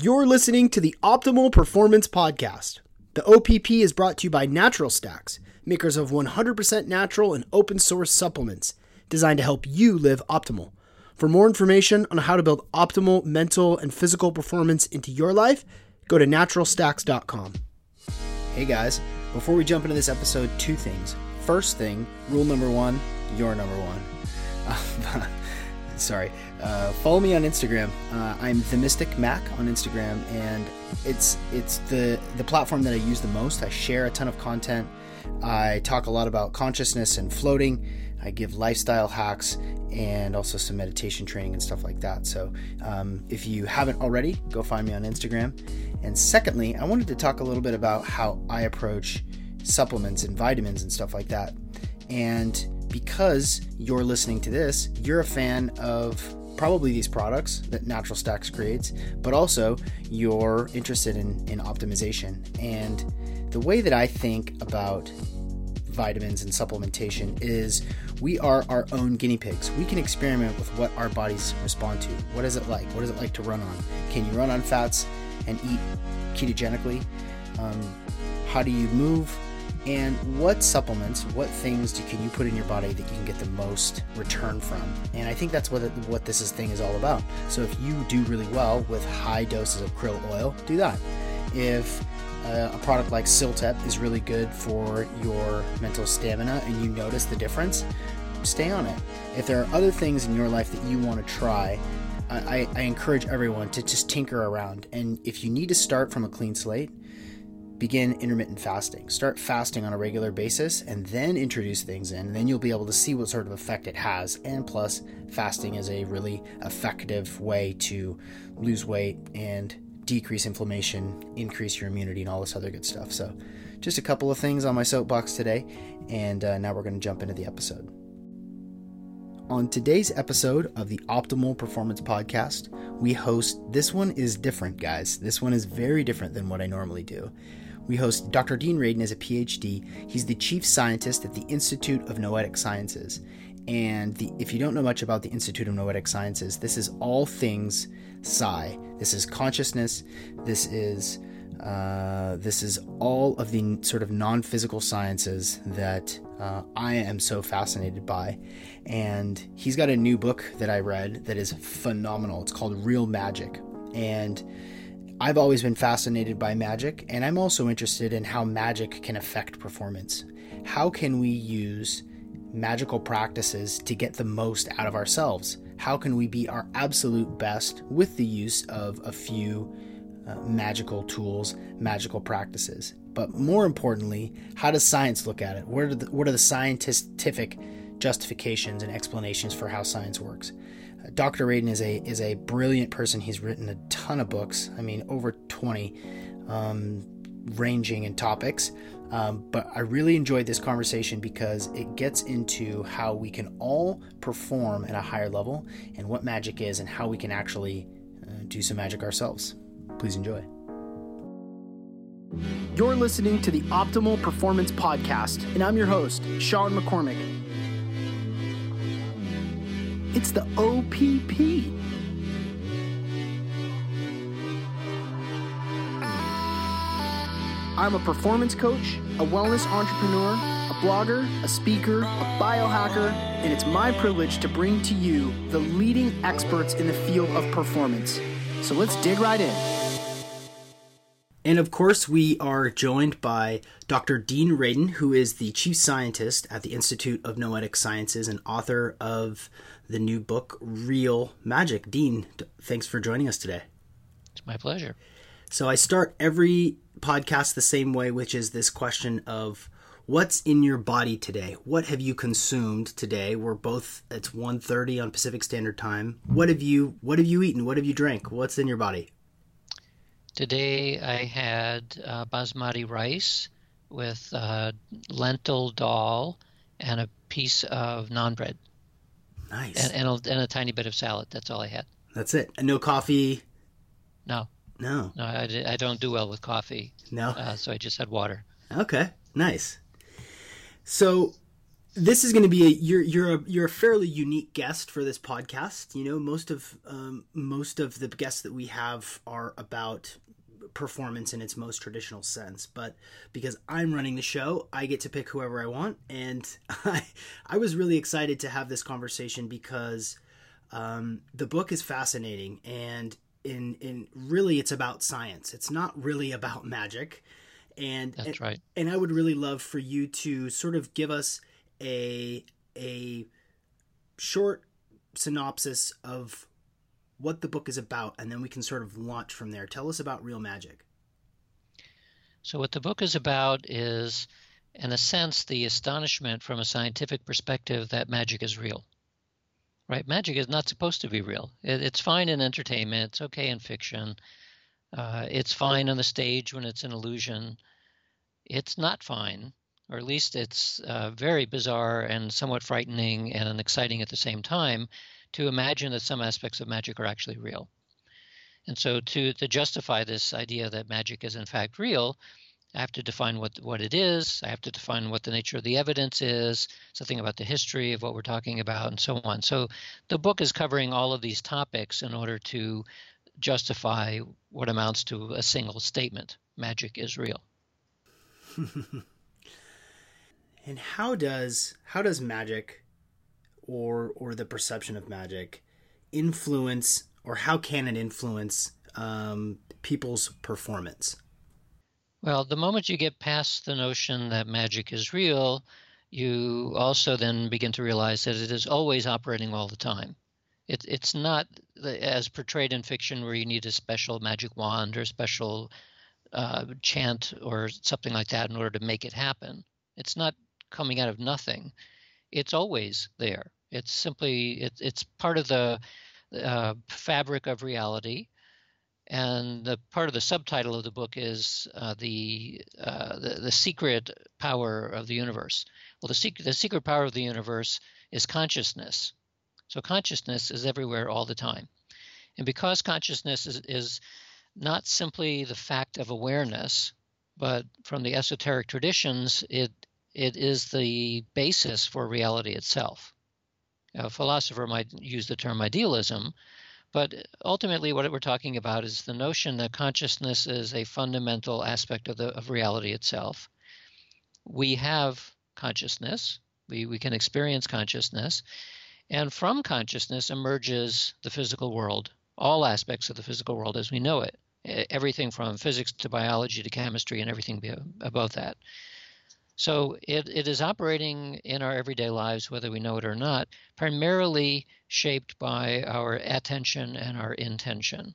You're listening to the Optimal Performance Podcast. The OPP is brought to you by Natural Stacks, makers of 100% natural and open source supplements designed to help you live optimal. For more information on how to build optimal mental and physical performance into your life, go to naturalstacks.com. Hey guys, before we jump into this episode, two things. First thing, rule number one, you're number one. Uh, sorry. Uh, follow me on Instagram. Uh, I'm the Mystic Mac on Instagram, and it's it's the the platform that I use the most. I share a ton of content. I talk a lot about consciousness and floating. I give lifestyle hacks and also some meditation training and stuff like that. So um, if you haven't already, go find me on Instagram. And secondly, I wanted to talk a little bit about how I approach supplements and vitamins and stuff like that. And because you're listening to this, you're a fan of probably these products that Natural Stacks creates, but also you're interested in, in optimization. And the way that I think about vitamins and supplementation is we are our own guinea pigs. We can experiment with what our bodies respond to. What is it like? What is it like to run on? Can you run on fats and eat ketogenically? Um, how do you move? And what supplements, what things do, can you put in your body that you can get the most return from? And I think that's what it, what this is, thing is all about. So if you do really well with high doses of krill oil, do that. If uh, a product like Ciltep is really good for your mental stamina and you notice the difference, stay on it. If there are other things in your life that you want to try, I, I encourage everyone to just tinker around. And if you need to start from a clean slate, begin intermittent fasting. Start fasting on a regular basis and then introduce things in. And then you'll be able to see what sort of effect it has. And plus, fasting is a really effective way to lose weight and decrease inflammation, increase your immunity, and all this other good stuff. So, just a couple of things on my soapbox today. And uh, now we're going to jump into the episode. On today's episode of the Optimal Performance Podcast, we host this one is different, guys. This one is very different than what I normally do. We host Dr. Dean Radin as a PhD. He's the chief scientist at the Institute of Noetic Sciences. And the, if you don't know much about the Institute of Noetic Sciences, this is all things psi. This is consciousness. This is uh, this is all of the sort of non-physical sciences that uh, I am so fascinated by. And he's got a new book that I read that is phenomenal. It's called Real Magic, and I've always been fascinated by magic, and I'm also interested in how magic can affect performance. How can we use magical practices to get the most out of ourselves? How can we be our absolute best with the use of a few uh, magical tools, magical practices? But more importantly, how does science look at it? What are the, what are the scientific justifications and explanations for how science works? Dr. Radin is a is a brilliant person. He's written a ton of books. I mean, over twenty, um, ranging in topics. Um, but I really enjoyed this conversation because it gets into how we can all perform at a higher level and what magic is and how we can actually uh, do some magic ourselves. Please enjoy. You're listening to the Optimal Performance Podcast, and I'm your host, Sean McCormick. It's the OPP. I'm a performance coach, a wellness entrepreneur, a blogger, a speaker, a biohacker, and it's my privilege to bring to you the leading experts in the field of performance. So let's dig right in. And of course, we are joined by Dr. Dean Radin, who is the chief scientist at the Institute of Noetic Sciences and author of the new book, Real Magic. Dean, thanks for joining us today. It's my pleasure. So I start every podcast the same way, which is this question of what's in your body today? What have you consumed today? We're both it's 1:30 on Pacific Standard Time. What have you what have you eaten? What have you drank? What's in your body? Today I had uh, basmati rice with uh, lentil dal and a piece of naan bread. Nice. And, and a, and, a, tiny bit of salad. That's all I had. That's it. And no coffee? No. No. No, I, I don't do well with coffee. No. Uh, so I just had water. Okay. Nice. So this is going to be a you're you're a you're a fairly unique guest for this podcast. You know, most of um, most of the guests that we have are about performance in its most traditional sense. But because I'm running the show, I get to pick whoever I want, and I I was really excited to have this conversation because um, the book is fascinating and in in really it's about science. It's not really about magic. And that's and, right. And I would really love for you to sort of give us a a short synopsis of what the book is about, and then we can sort of launch from there. Tell us about real magic. So, what the book is about is, in a sense, the astonishment from a scientific perspective that magic is real. Right? Magic is not supposed to be real. It, it's fine in entertainment, it's okay in fiction, uh, it's fine on the stage when it's an illusion. It's not fine or at least it's uh, very bizarre and somewhat frightening and exciting at the same time to imagine that some aspects of magic are actually real. And so, to, to justify this idea that magic is in fact real, I have to define what what it is. I have to define what the nature of the evidence is, something about the history of what we're talking about, and so on. So, the book is covering all of these topics in order to justify what amounts to a single statement: magic is real. And how does how does magic or or the perception of magic influence or how can it influence um, people's performance? Well, the moment you get past the notion that magic is real, you also then begin to realize that it is always operating all the time. It, it's not as portrayed in fiction where you need a special magic wand or a special uh, chant or something like that in order to make it happen. It's not coming out of nothing. It's always there. It's simply it, it's part of the uh, fabric of reality. And the part of the subtitle of the book is uh, the, uh, the, the secret power of the universe. Well, the secret the secret power of the universe is consciousness. So consciousness is everywhere all the time, and because consciousness is, is not simply the fact of awareness, but from the esoteric traditions, it it is the basis for reality itself. A philosopher might use the term idealism, but ultimately, what we're talking about is the notion that consciousness is a fundamental aspect of, the, of reality itself. We have consciousness, we, we can experience consciousness, and from consciousness emerges the physical world, all aspects of the physical world as we know it, everything from physics to biology to chemistry and everything above that. So it, it is operating in our everyday lives, whether we know it or not, primarily shaped by our attention and our intention.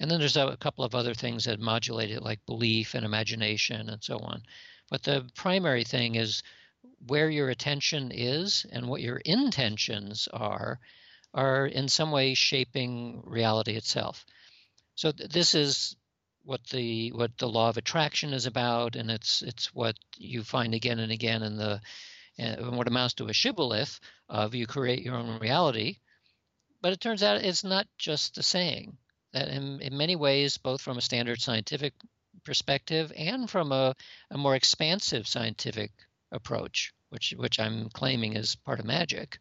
And then there's a, couple of other things that modulate it, like belief and imagination and so on. But the primary thing is where your attention is and what your intentions are, are in some way shaping reality itself. So th- this is what the what the law of attraction is about, and it's it's what you find again and again in the uh, what amounts to a shibboleth of you create your own reality. But it turns out it's not just a saying. That in, in many ways, both from a standard scientific perspective and from a, a more expansive scientific approach, which which I'm claiming is part of magic,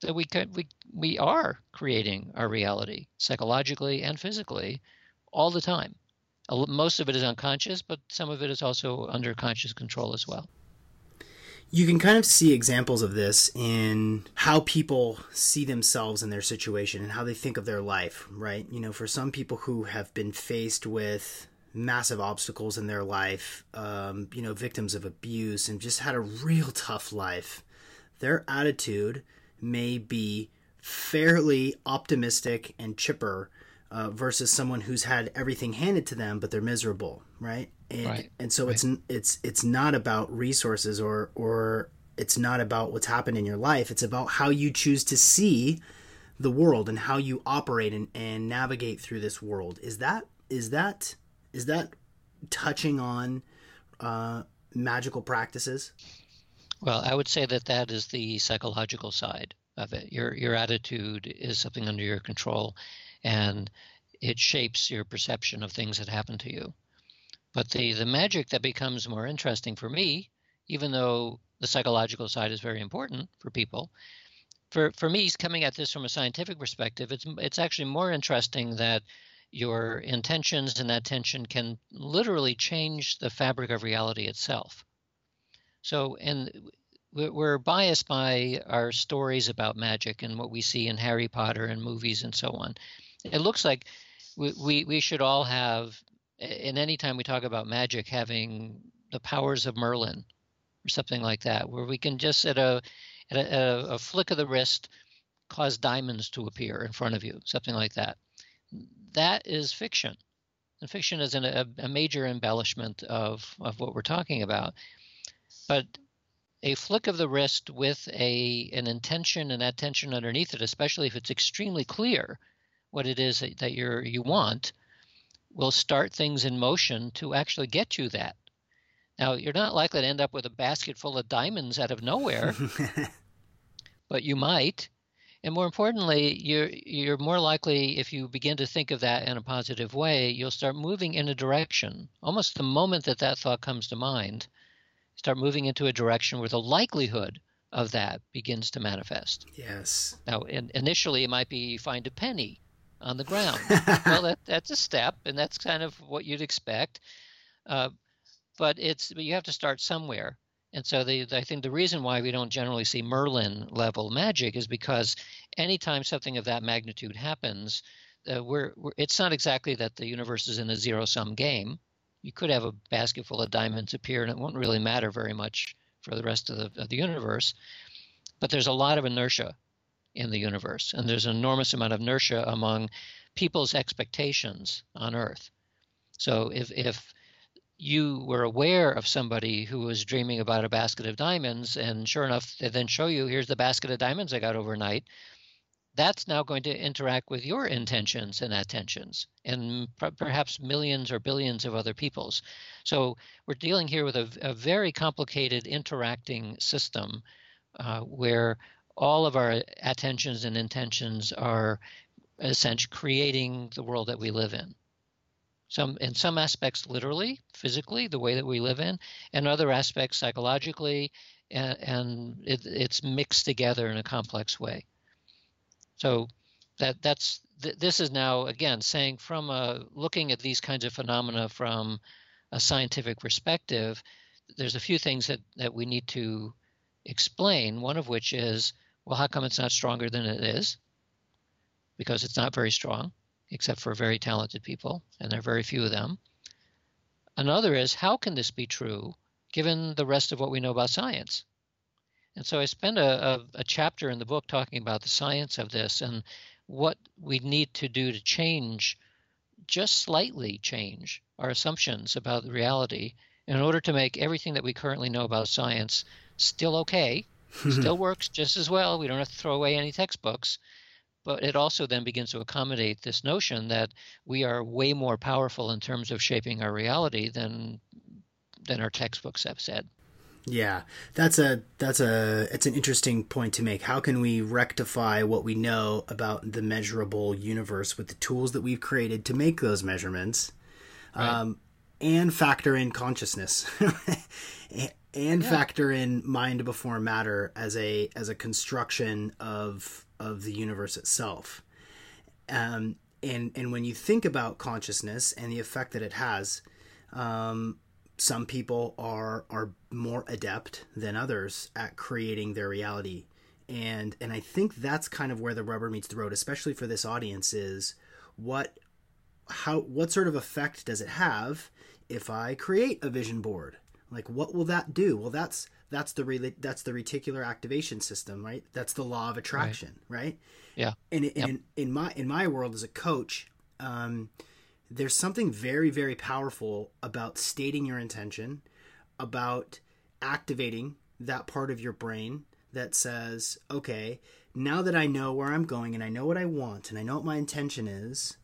that we could, we we are creating our reality psychologically and physically all the time most of it is unconscious, but some of it is also under conscious control as well. You can kind of see examples of this in how people see themselves in their situation and how they think of their life, right? You know, for some people who have been faced with massive obstacles in their life, um, you know, victims of abuse and just had a real tough life, their attitude may be fairly optimistic and chipper uh, versus someone who's had everything handed to them but they're miserable, right? And right. and so right. it's it's it's not about resources or or it's not about what's happened in your life. It's about how you choose to see the world and how you operate and, and navigate through this world. Is that is that is that touching on uh, magical practices? Well, I would say that that is the psychological side of it. Your your attitude is something under your control, and it shapes your perception of things that happen to you. But the, the magic that becomes more interesting for me even though the psychological side is very important for people. For for me, coming at this from a scientific perspective, it's it's actually more interesting that your intentions and that tension can literally change the fabric of reality itself. So, and we're biased by our stories about magic and what we see in Harry Potter and movies and so on. It looks like we, we, we should all have, in any time we talk about magic, having the powers of Merlin or something like that, where we can just at a, at a, a flick of the wrist cause diamonds to appear in front of you, something like that. That is fiction. And fiction is an, a, a major embellishment of, of what we're talking about. But a flick of the wrist with a an intention and that underneath it, especially if it's extremely clear what it is that you're you want, will start things in motion to actually get you that. Now you're not likely to end up with a basket full of diamonds out of nowhere, but you might. And more importantly, you're you're more likely if you begin to think of that in a positive way, you'll start moving in a direction. Almost the moment that that thought comes to mind, start moving into a direction where the likelihood of that begins to manifest. Yes. Now, in, initially, it might be find a penny on the ground. well, that, that's a step, and that's kind of what you'd expect. Uh, but it's but you have to start somewhere. And so the, I think the reason why we don't generally see Merlin level magic is because anytime something of that magnitude happens, uh, we're, we're, it's not exactly that the universe is in a zero sum game you could have a basket full of diamonds appear and it won't really matter very much for the rest of the, of the universe. But there's a lot of inertia in the universe, and there's an enormous amount of inertia among people's expectations on Earth. So if, if you were aware of somebody who was dreaming about a basket of diamonds, and sure enough, they then show you, here's the basket of diamonds I got overnight, that's now going to interact with your intentions and attentions and perhaps millions or billions of other people's. So we're dealing here with a, a very complicated interacting system uh, where all of our attentions and intentions are essentially creating the world that we live in. Some in some aspects literally, physically, the way that we live in, and other aspects psychologically, and, and it, it's mixed together in a complex way. So that that's th- this is now again saying from a, looking at these kinds of phenomena from a scientific perspective, there's a few things that, that we need to explain. One of which is, well, how come it's not stronger than it is? Because it's not very strong, except for very talented people, and there are very few of them. Another is, how can this be true given the rest of what we know about science? And so I spend a, a, a, chapter in the book talking about the science of this and what we need to do to change, just slightly change our assumptions about reality in order to make everything that we currently know about science still okay, still works just as well. We don't have to throw away any textbooks. But it also then begins to accommodate this notion that we are way more powerful in terms of shaping our reality than than our textbooks have said. Yeah, that's a that's a it's an interesting point to make. How can we rectify what we know about the measurable universe with the tools that we've created to make those measurements, right. um, and factor in consciousness, and yeah. factor in mind before matter as a as a construction of of the universe itself. Um, and and when you think about consciousness and the effect that it has, um, some people are are more adept than others at creating their reality and and I think that's kind of where the rubber meets the road especially for this audience is what how what sort of effect does it have if I create a vision board like what will that do well that's that's the that's the reticular activation system right that's the law of attraction right, right? yeah and yep. in, in my in my world as a coach um there's something very, very powerful about stating your intention, about activating that part of your brain that says, okay, now that I know where I'm going and I know what I want and I know what my intention is,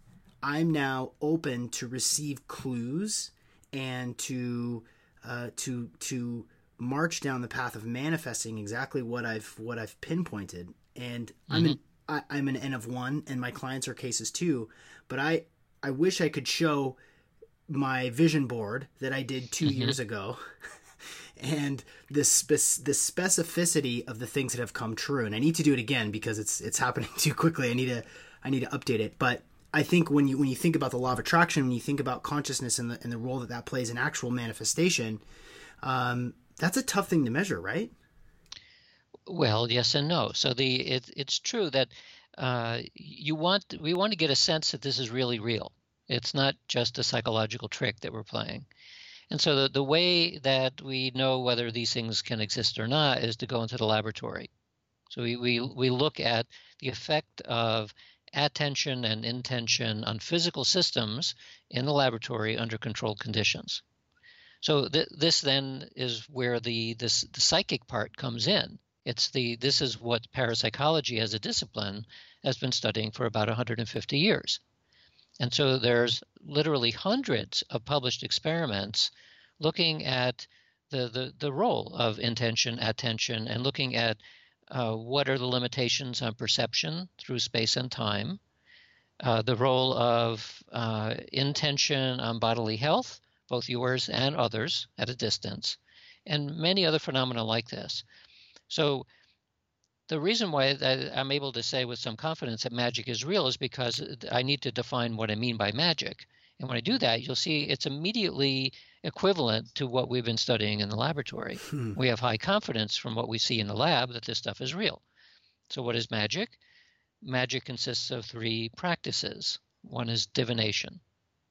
I'm now open to receive clues and to uh, to to march down the path of manifesting exactly what I've what I've pinpointed. And mm-hmm. I'm an I, I'm an N of one, and my clients are cases too. But I I wish I could show my vision board that I did 2 mm-hmm. years ago and the spe- the specificity of the things that have come true. And I need to do it again because it's it's happening too quickly. I need to I need to update it. But I think when you when you think about the law of attraction, when you think about consciousness and the and the role that that plays in actual manifestation, um, that's a tough thing to measure, right? Well, yes and no. So the it, it's true that uh, you want we want to get a sense that this is really real. It's not just a psychological trick that we're playing. And so the, the way that we know whether these things can exist or not is to go into the laboratory. So we, we, we look at the effect of attention and intention on physical systems in the laboratory under controlled conditions. So th- this then is where the this the psychic part comes in. It's the this is what parapsychology as a discipline has been studying for about 150 years. And so there's literally hundreds of published experiments looking at the, the, the role of intention, attention, and looking at uh, what are the limitations on perception through space and time, uh, the role of uh, intention on bodily health, both yours and others at a distance, and many other phenomena like this. So the reason why I'm able to say with some confidence that magic is real is because I need to define what I mean by magic. And when I do that, you'll see it's immediately equivalent to what we've been studying in the laboratory. Hmm. We have high confidence from what we see in the lab that this stuff is real. So, what is magic? Magic consists of three practices. One is divination.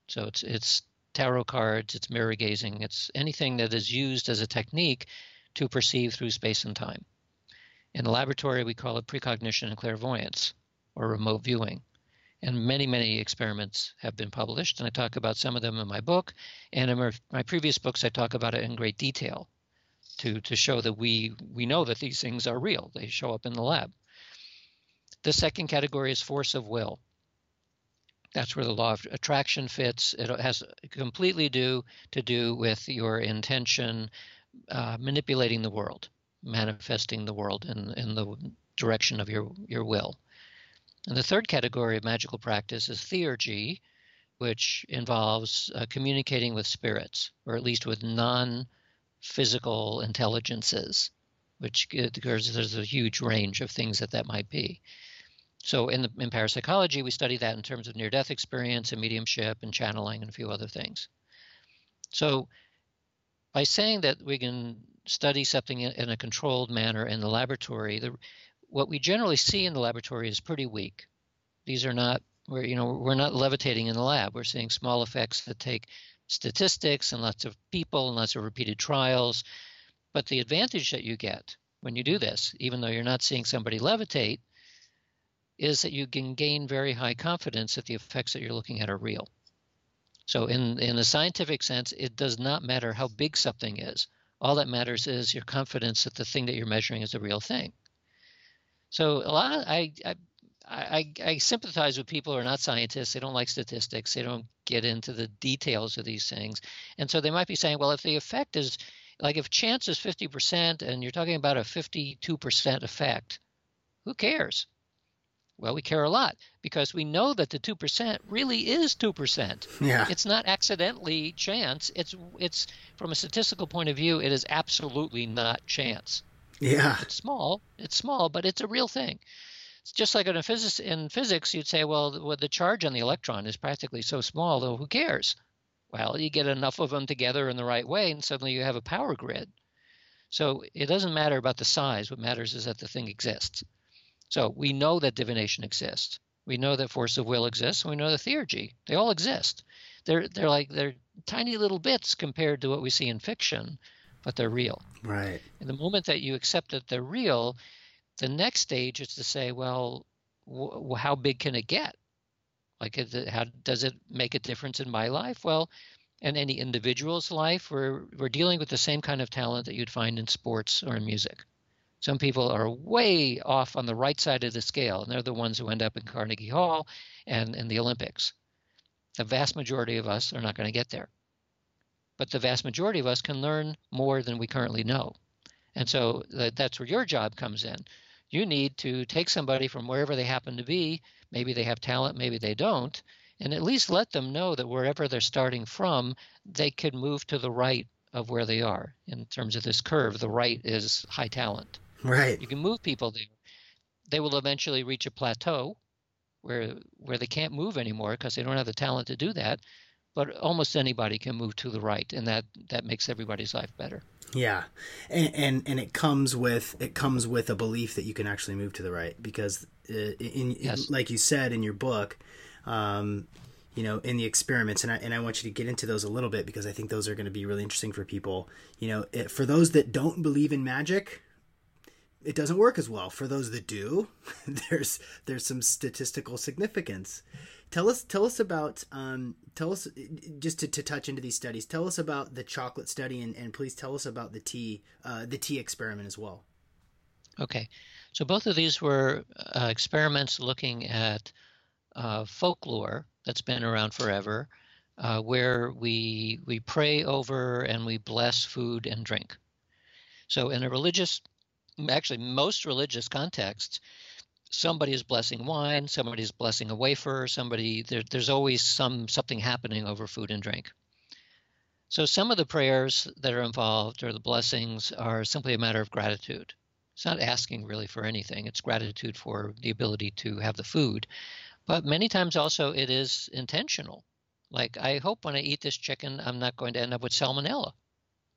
So, it's, it's tarot cards, it's mirror gazing, it's anything that is used as a technique to perceive through space and time. In the laboratory, we call it precognition and clairvoyance, or remote viewing and many, many experiments have been published, and I talk about some of them in my book. And in my previous books, I talk about it in great detail to, to show that we, we know that these things are real. They show up in the lab. The second category is force of will. That's where the law of attraction fits. It has completely do to do with your intention uh, manipulating the world, manifesting the world in, in the direction of your, your will. And the third category of magical practice is theurgy, which involves uh, communicating with spirits, or at least with non physical intelligences, which there's, there's a huge range of things that that might be. So in, the, in parapsychology, we study that in terms of near death experience and mediumship and channeling and a few other things. So by saying that we can study something in a controlled manner in the laboratory, the, what we generally see in the laboratory is pretty weak. These are not we're you know we're not levitating in the lab. We're seeing small effects that take statistics and lots of people and lots of repeated trials. But the advantage that you get when you do this, even though you're not seeing somebody levitate, is that you can gain very high confidence that the effects that you're looking at are real. So in in a scientific sense, it does not matter how big something is. All that matters is your confidence that the thing that you're measuring is a real thing. So a lot of I, I I, I, sympathize with people who are not scientists. They don't like statistics. They don't get into the details of these things. And so they might be saying, well, if the effect is like if chance is 50% and you're talking about a 52% effect, who cares? Well, we care a lot because we know that the 2% really is 2%. Yeah. It's not accidentally chance. It's it's from a statistical point of view, it is absolutely not chance. Yeah. It's small. It's small, but it's a real thing. It's just like in, phys- in physics, you'd say, well, the, the charge on the electron is practically so small, though who cares? Well, you get enough of them together in the right way, and suddenly you have a power grid. So it doesn't matter about the size. What matters is that the thing exists. So we know that divination exists. We know that force of will exists. We know the theurgy. They all exist. They're they're like they're tiny little bits compared to what we see in fiction, but they're real. Right. And the moment that you accept that they're real, the next stage is to say, well, wh- how big can it get? Like, it, how does it make a difference in my life? Well, in any individual's life, we're we're dealing with the same kind of talent that you'd find in sports or in music. Some people are way off on the right side of the scale, and they're the ones who end up in Carnegie Hall and in the Olympics. The vast majority of us are not going to get there but the vast majority of us can learn more than we currently know. And so that's where your job comes in. You need to take somebody from wherever they happen to be, maybe they have talent, maybe they don't, and at least let them know that wherever they're starting from, they could move to the right of where they are in terms of this curve. The right is high talent. Right. You can move people there. They will eventually reach a plateau where where they can't move anymore because they don't have the talent to do that. But almost anybody can move to the right, and that that makes everybody's life better. Yeah, and, and and it comes with it comes with a belief that you can actually move to the right because uh, in, Yes. in like you said in your book, um, you know, in the experiments, and I and I want you to get into those a little bit because I think those are going to be really interesting for people. You know, it, for those that don't believe in magic, it doesn't work as well. For those that do, there's there's some statistical significance. Tell us tell us about um, tell us just to, to touch into these studies. Tell us about the chocolate study and, and please tell us about the tea uh, the tea experiment as well. Okay, so both of these were uh, experiments looking at uh, folklore that's been around forever, uh, where we we pray over and we bless food and drink. So in a religious, actually most religious contexts, somebody is blessing wine, somebody is blessing a wafer, somebody there, there's always some something happening over food and drink. So some of the prayers that are involved or the blessings are simply a matter of gratitude. It's not asking really for anything. It's gratitude for the ability to have the food. But many times also it is intentional. Like I hope when I eat this chicken, I'm not going to end up with salmonella.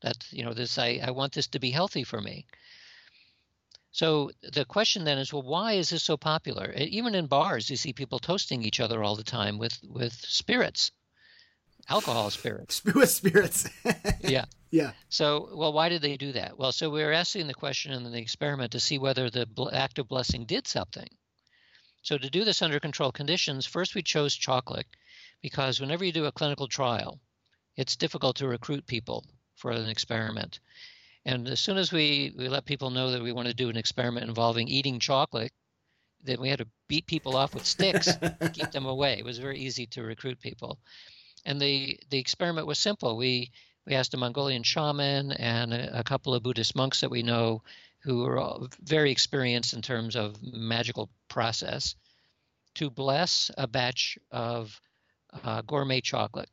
That you know, this I, I want this to be healthy for me. So the question then is, well, why is this so popular? Even in bars, you see people toasting each other all the time with with spirits, alcohol spirits. With spirits. Yeah. yeah. So, well, why did they do that? Well, so we were asking the question in the experiment to see whether the act of blessing did something. So, to do this under controlled conditions, first we chose chocolate because whenever you do a clinical trial, it's difficult to recruit people for an experiment. And as soon as we, we let people know that we want to do an experiment involving eating chocolate, then we had to beat people off with sticks, to keep them away. It was very easy to recruit people. And the, the experiment was simple. We we asked a Mongolian shaman and a, a couple of Buddhist monks that we know who are all very experienced in terms of magical process to bless a batch of uh, gourmet chocolate.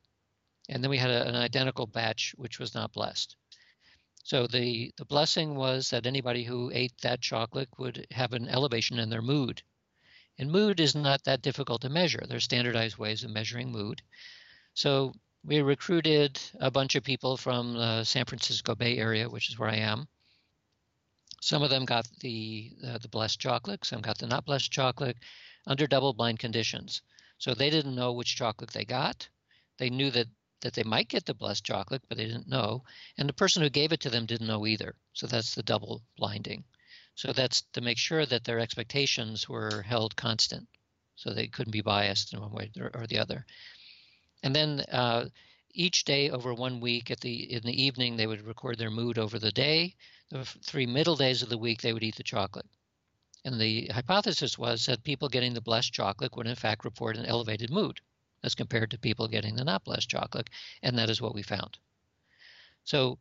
And then we had a, an identical batch which was not blessed. So the, the blessing was that anybody who ate that chocolate would have an elevation in their mood. And mood is not that difficult to measure. There's standardized ways of measuring mood. So we recruited a bunch of people from the San Francisco Bay Area, which is where I am. Some of them got the uh, the blessed chocolate, some got the not blessed chocolate, under double blind conditions. So they didn't know which chocolate they got. They knew that that they might get the blessed chocolate, but they didn't know. And the person who gave it to them didn't know either. So that's the double blinding. So that's to make sure that their expectations were held constant, so they couldn't be biased in one way or, the other. And then uh, each day over one week, at the in the evening, they would record their mood over the day. The three middle days of the week, they would eat the chocolate. And the hypothesis was that people getting the blessed chocolate would in fact report an elevated mood as compared to people getting the not blessed chocolate, and that is what we found. So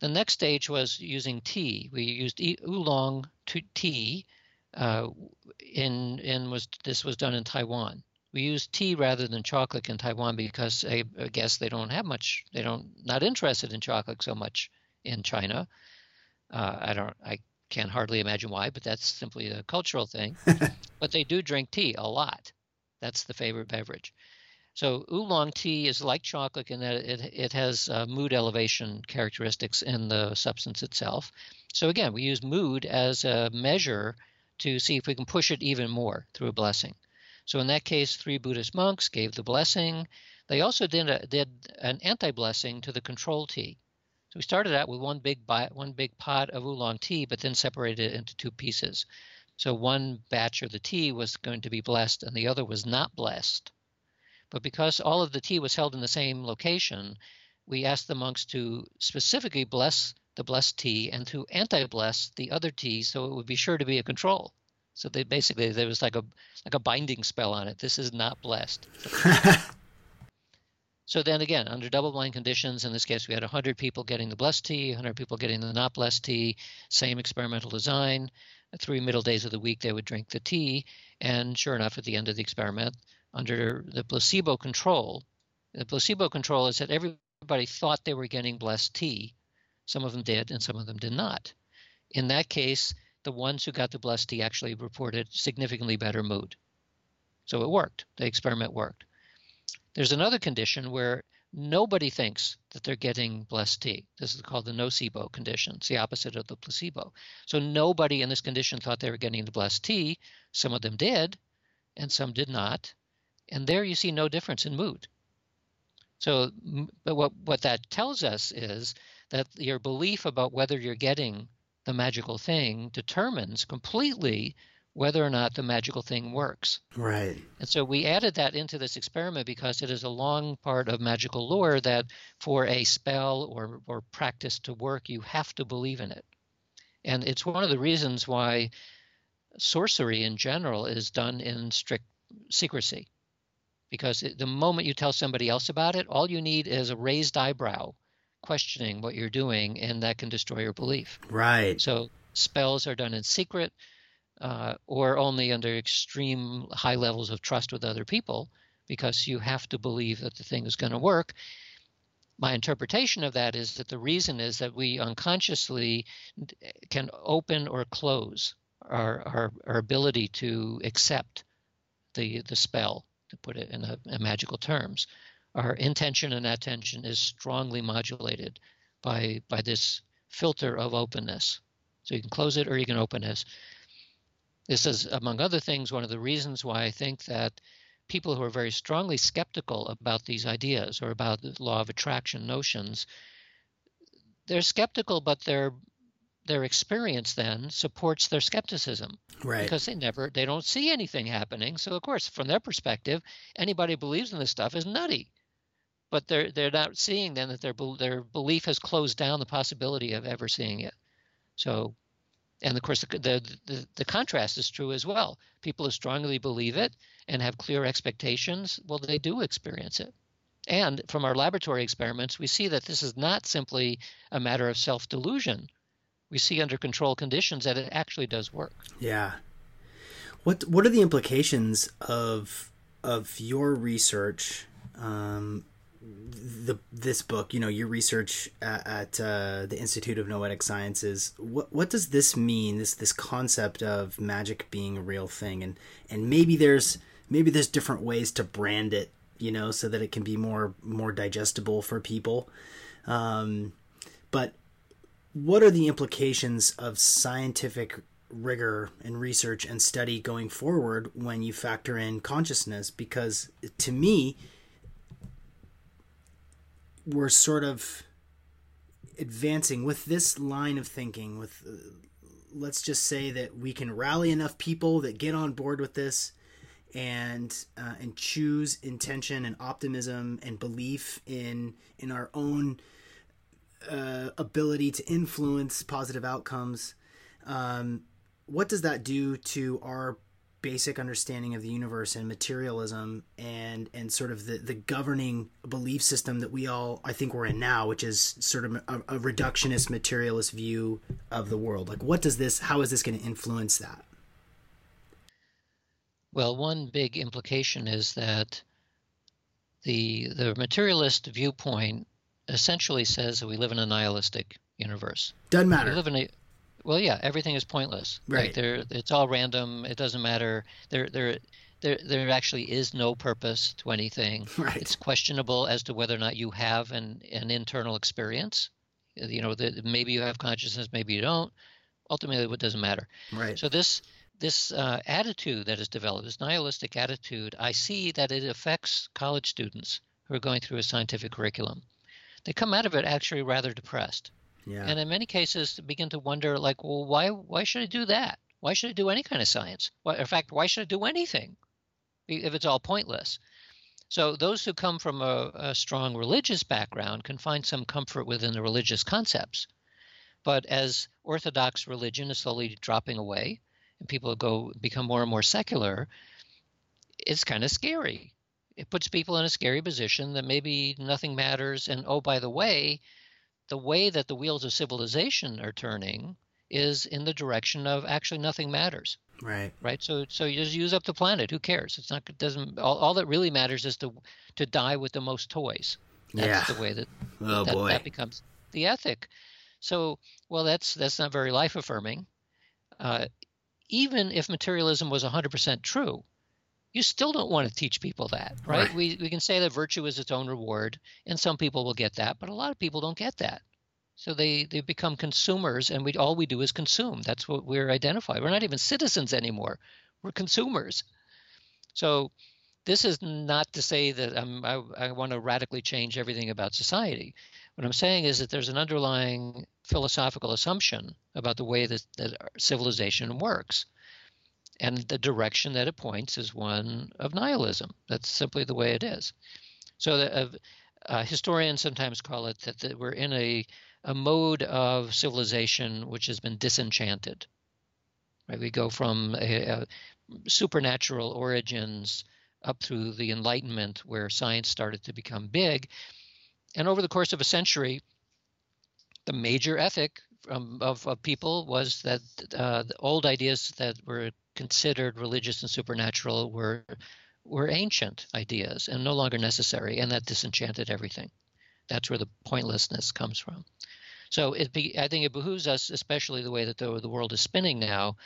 the next stage was using tea. We used oolong to tea, uh, in in was this was done in Taiwan. We used tea rather than chocolate in Taiwan because I, I guess they don't have much. They don't not interested in chocolate so much in China. Uh, I don't. I can hardly imagine why, but that's simply a cultural thing. but they do drink tea a lot. That's the favorite beverage. So oolong tea is like chocolate in that it it has uh, mood elevation characteristics in the substance itself. So again, we use mood as a measure to see if we can push it even more through a blessing. So in that case, three Buddhist monks gave the blessing. They also did a, did an anti-blessing to the control tea. So we started out with one big bi- one big pot of oolong tea, but then separated it into two pieces. So one batch of the tea was going to be blessed, and the other was not blessed. But because all of the tea was held in the same location, we asked the monks to specifically bless the blessed tea and to anti-bless the other tea, so it would be sure to be a control. So they basically there was like a like a binding spell on it. This is not blessed. So then again, under double blind conditions, in this case, we had 100 people getting the blessed tea, 100 people getting the not blessed tea, same experimental design. Three middle days of the week, they would drink the tea. And sure enough, at the end of the experiment, under the placebo control, the placebo control is that everybody thought they were getting blessed tea. Some of them did, and some of them did not. In that case, the ones who got the blessed tea actually reported significantly better mood. So it worked. The experiment worked. There's another condition where nobody thinks that they're getting blessed tea. This is called the nocebo condition. It's the opposite of the placebo. So nobody in this condition thought they were getting the blessed tea. Some of them did, and some did not. And there you see no difference in mood. So, but what, what that tells us is that your belief about whether you're getting the magical thing determines completely whether or not the magical thing works. Right. And so we added that into this experiment because it is a long part of magical lore that for a spell or, or practice to work, you have to believe in it. And it's one of the reasons why sorcery in general is done in strict secrecy. Because the moment you tell somebody else about it, all you need is a raised eyebrow questioning what you're doing, and that can destroy your belief. Right. So spells are done in secret uh, or only under extreme high levels of trust with other people because you have to believe that the thing is going to work. My interpretation of that is that the reason is that we unconsciously can open or close our, our, our ability to accept the, the spell, to put it in, a, magical terms. Our intention and attention is strongly modulated by, by this filter of openness. So you can close it or you can open it. This is, among other things, one of the reasons why I think that people who are very strongly skeptical about these ideas or about the law of attraction notions, they're skeptical, but their their experience then supports their skepticism. Right. Because they never they don't see anything happening. So of course from their perspective anybody who believes in this stuff is nutty. But they're they're not seeing then that their their belief has closed down the possibility of ever seeing it. So and of course the, the, the, the, contrast is true as well. People who strongly believe it and have clear expectations well they do experience it. And from our laboratory experiments we see that this is not simply a matter of self-delusion we see under controlled conditions that it actually does work yeah what what are the implications of of your research um, the this book, you know, your research at, at uh, the Institute of Noetic Sciences. What what does this mean? This this concept of magic being a real thing, and and maybe there's maybe there's different ways to brand it, you know, so that it can be more more digestible for people. Um, but what are the implications of scientific rigor and research and study going forward when you factor in consciousness? Because to me we're sort of advancing with this line of thinking with uh, let's just say that we can rally enough people that get on board with this and uh, and choose intention and optimism and belief in in our own uh, ability to influence positive outcomes um, what does that do to our basic understanding of the universe and materialism and and sort of the the governing belief system that we all I think we're in now, which is sort of a, a reductionist materialist view of the world. Like, what does this? How is this going to influence that? Well, one big implication is that the the materialist viewpoint essentially says that we live in a nihilistic universe. Doesn't matter. We live in a well, yeah, everything is pointless. Right. Like there, it's all random. It doesn't matter. There, there, there, there actually is no purpose to anything. Right. It's questionable as to whether or not you have an an internal experience. You know, that maybe you have consciousness, maybe you don't. Ultimately, what doesn't matter. Right. So this this uh, attitude that is developed, this nihilistic attitude, I see that it affects college students who are going through a scientific curriculum. They come out of it actually rather depressed. Yeah. And in many cases, begin to wonder, like, well, why why should I do that? Why should I do any kind of science? In fact, why should I do anything if it's all pointless? So those who come from a, a strong religious background can find some comfort within the religious concepts. But as Orthodox religion is slowly dropping away, and people go become more and more secular, it's kind of scary. It puts people in a scary position that maybe nothing matters. And oh, by the way, the way that the wheels of civilization are turning is in the direction of actually nothing matters. Right. Right. So so you just use up the planet. Who cares? It's not. It doesn't. All, all that really matters is to to die with the most toys. That's yeah. the way that oh, that, boy. that becomes the ethic. So, well, that's that's not very life affirming. Uh, even if materialism was 100% true, you still don't want to teach people that, right? Right. We we can say that virtue is its own reward, and some people will get that, but a lot of people don't get that. So they they become consumers, and we all we do is consume. That's what we're identified. We're not even citizens anymore. We're consumers. So this is not to say that I'm, I, I want to radically change everything about society. What I'm saying is that there's an underlying philosophical assumption about the way that, that civilization works. And the direction that it points is one of nihilism. That's simply the way it is. So the, uh, uh, historians sometimes call it that, that we're in a, a mode of civilization which has been disenchanted. Right? We go from a, a supernatural origins up through the Enlightenment, where science started to become big. And over the course of a century, the major ethic from, of, of people was that uh, the old ideas that were considered religious and supernatural were were ancient ideas and no longer necessary, and that disenchanted everything. That's where the pointlessness comes from. So it be, I think it behooves us, especially the way that the, the world is spinning now,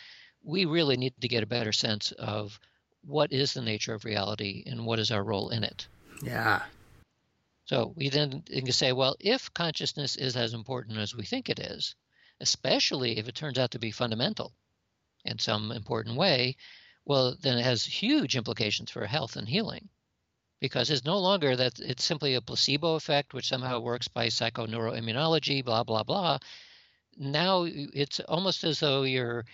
we really need to get a better sense of what is the nature of reality and what is our role in it. Yeah. So we then can say, well, if consciousness is as important as we think it is, especially if it turns out to be fundamental in some important way, well, then it has huge implications for health and healing because it's no longer that it's simply a placebo effect, which somehow works by psychoneuroimmunology, blah, blah, blah. Now it's almost as though your,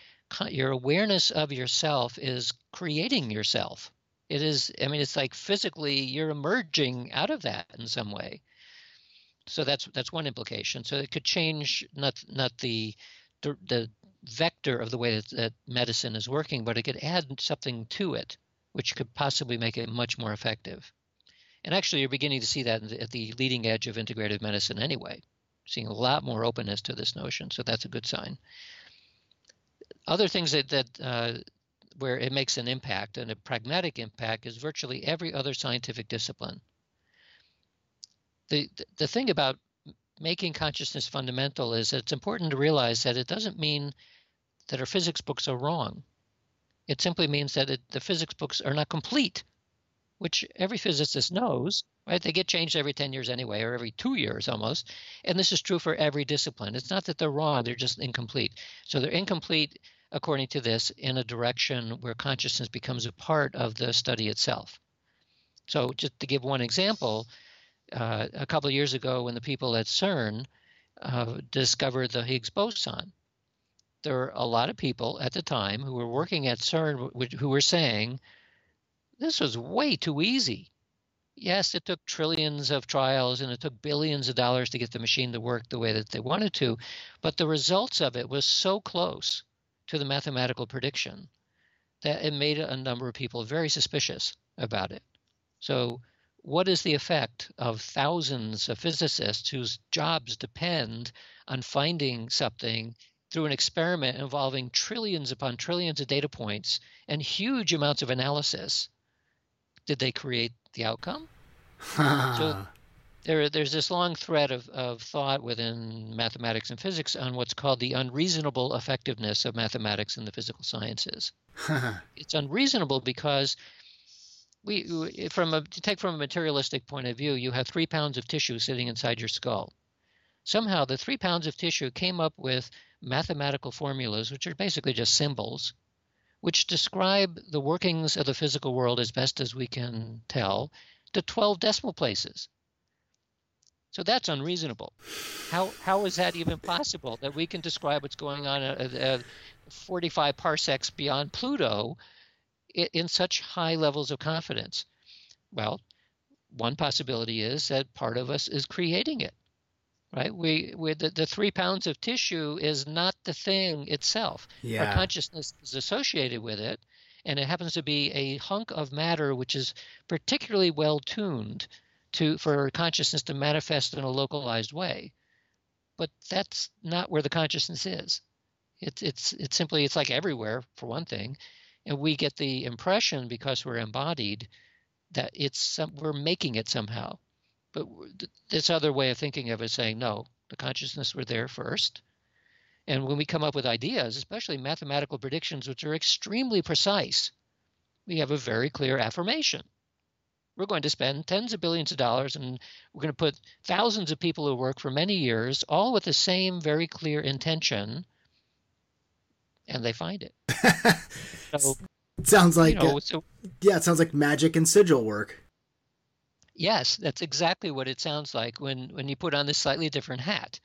your awareness of yourself is creating yourself. It is, I mean, it's like physically you're emerging out of that in some way. So that's that's one implication. So it could change not not the the vector of the way that, that medicine is working, but it could add something to it, which could possibly make it much more effective. And actually, you're beginning to see that at the leading edge of integrative medicine anyway, seeing a lot more openness to this notion. So that's a good sign. Other things that, that uh, where it makes an impact and a pragmatic impact is virtually every other scientific discipline. The, the thing about making consciousness fundamental is that it's important to realize that it doesn't mean that our physics books are wrong. It simply means that it, the physics books are not complete, which every physicist knows, right? They get changed every 10 years anyway, or every two years almost. And this is true for every discipline. It's not that they're wrong, they're just incomplete. So they're incomplete according to this, in a direction where consciousness becomes a part of the study itself. So, just to give one example, uh, a couple of years ago, when the people at CERN uh, discovered the Higgs boson, there were a lot of people at the time who were working at CERN who were saying this was way too easy. Yes, it took trillions of trials and it took billions of dollars to get the machine to work the way that they wanted to, but the results of it was so close to the mathematical prediction that it made a number of people very suspicious about it. So, what is the effect of thousands of physicists whose jobs depend on finding something through an experiment involving trillions upon trillions of data points and huge amounts of analysis? Did they create the outcome? so there, there's this long thread of, of thought within mathematics and physics on what's called the unreasonable effectiveness of mathematics and the physical sciences. it's unreasonable because we, from a, to take from a materialistic point of view, you have three pounds of tissue sitting inside your skull. Somehow, the three pounds of tissue came up with mathematical formulas, which are basically just symbols, which describe the workings of the physical world as best as we can tell to 12 decimal places. So that's unreasonable. How how is that even possible that we can describe what's going on at, at 45 parsecs beyond Pluto in, in such high levels of confidence? Well, one possibility is that part of us is creating it. Right? We, we the, the three pounds of tissue is not the thing itself. Yeah. Our consciousness is associated with it, and it happens to be a hunk of matter which is particularly well tuned to for consciousness to manifest in a localized way. But that's not where the consciousness is. It's it's it's simply it's like everywhere for one thing, and we get the impression because we're embodied that it's some, we're making it somehow. But this other way of thinking of it saying, no, the consciousness were there first. And when we come up with ideas, especially mathematical predictions, which are extremely precise, we have a very clear affirmation. We're going to spend tens of billions of dollars and we're going to put thousands of people who work for many years, all with the same very clear intention, and they find it. so, it sounds like, you know, uh, so, yeah, it sounds like magic and sigil work. Yes, that's exactly what it sounds like when, when you put on this slightly different hat.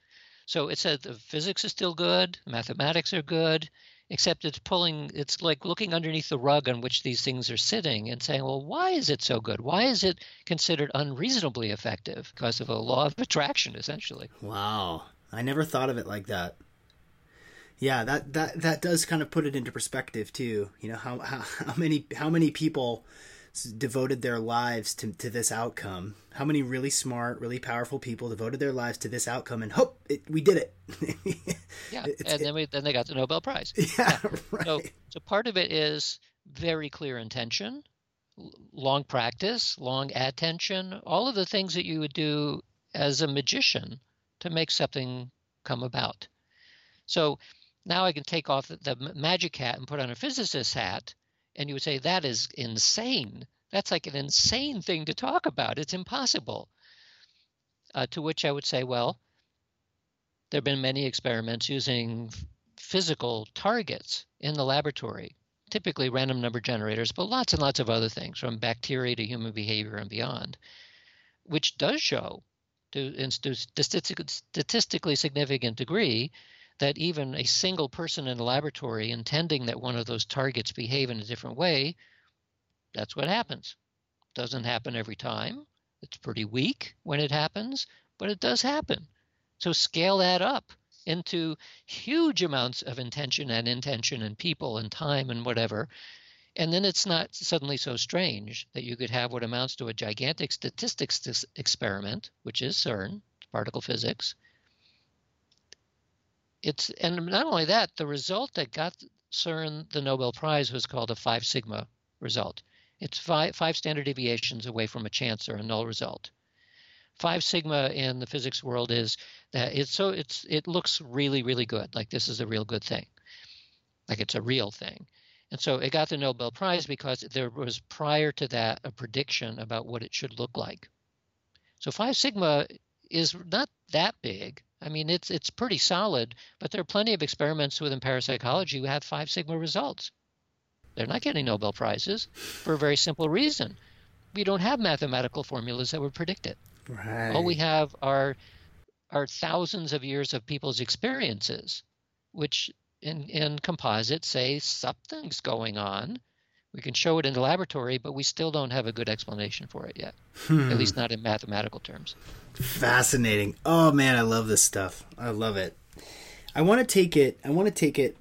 So it says the physics is still good, mathematics are good, except it's pulling it's like looking underneath the rug on which these things are sitting and saying well why is it so good? Why is it considered unreasonably effective because of a law of attraction essentially? Wow. I never thought of it like that. Yeah that that that does kind of put it into perspective too. You know how how, how many how many people devoted their lives to, to this outcome how many really smart really powerful people devoted their lives to this outcome and hope it, we did it yeah and then we then they got the nobel prize yeah, yeah. Right. So, so part of it is very clear intention long practice long attention all of the things that you would do as a magician to make something come about so now i can take off the, the magic hat and put on a physicist hat and you would say, that is insane. That's like an insane thing to talk about. It's impossible. Uh, to which I would say, well, there have been many experiments using physical targets in the laboratory, typically random number generators, but lots and lots of other things, from bacteria to human behavior and beyond, which does show, to, in statistically significant degree, that even a single person in a laboratory intending that one of those targets behave in a different way, that's what happens. Doesn't happen every time. It's pretty weak when it happens, but it does happen. So scale that up into huge amounts of intention and intention and people and time and whatever. And then it's not suddenly so strange that you could have what amounts to a gigantic statistics experiment, which is CERN, particle physics, it's and not only that, the result that got CERN the Nobel Prize was called a five sigma result. It's five, five standard deviations away from a chance or a null result. Five sigma in the physics world is that it's so it's it looks really really good, like this is a real good thing, like it's a real thing. And so it got the Nobel Prize because there was prior to that a prediction about what it should look like. So five sigma is not that big, I mean, it's it's pretty solid, but there are plenty of experiments within parapsychology who have five sigma results. They're not getting Nobel prizes for a very simple reason. We don't have mathematical formulas that would predict it. Right. All we have are are thousands of years of people's experiences, which in, in composite say something's going on. We can show it in the laboratory, but we still don't have a good explanation for it yet, hmm. at least not in mathematical terms. Fascinating. Oh man, I love this stuff. I love it. I want to take it. I want to take it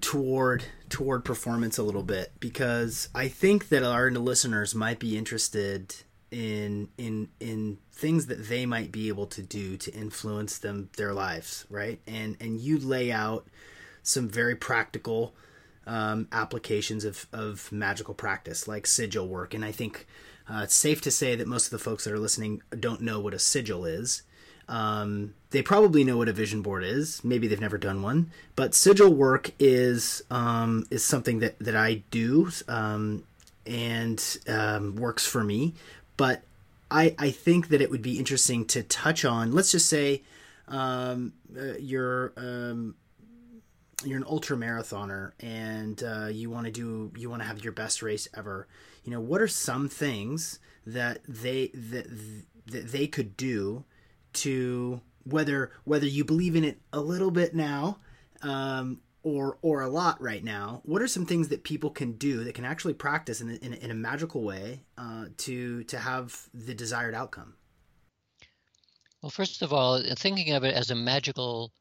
toward toward performance a little bit because I think that our listeners might be interested in in in things that they might be able to do to influence them their lives, right? And and you lay out some very practical um, applications of of magical practice like sigil work, and I think uh, it's safe to say that most of the folks that are listening don't know what a sigil is. Um, they probably know what a vision board is. Maybe they've never done one, but sigil work is um, is something that that I do um, and um, works for me. But I I think that it would be interesting to touch on. Let's just say um, uh, you're um, you're an ultra marathoner and uh, you want to do you want to have your best race ever you know what are some things that they that, that they could do to whether whether you believe in it a little bit now um, or or a lot right now what are some things that people can do that can actually practice in, in, in a magical way uh, to to have the desired outcome? Well first of all thinking of it as a magical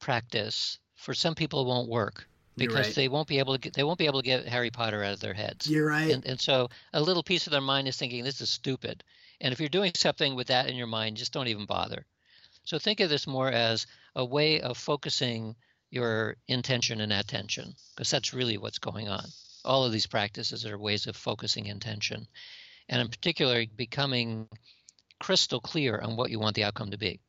practice for some people it won't work because right. they won't be able to get, they won't be able to get Harry Potter out of their heads. You're right. And, and so a little piece of their mind is thinking this is stupid. And if you're doing something with that in your mind, just don't even bother. So think of this more as a way of focusing your intention and attention, because that's really what's going on. All of these practices are ways of focusing intention, and in particular, becoming crystal clear on what you want the outcome to be.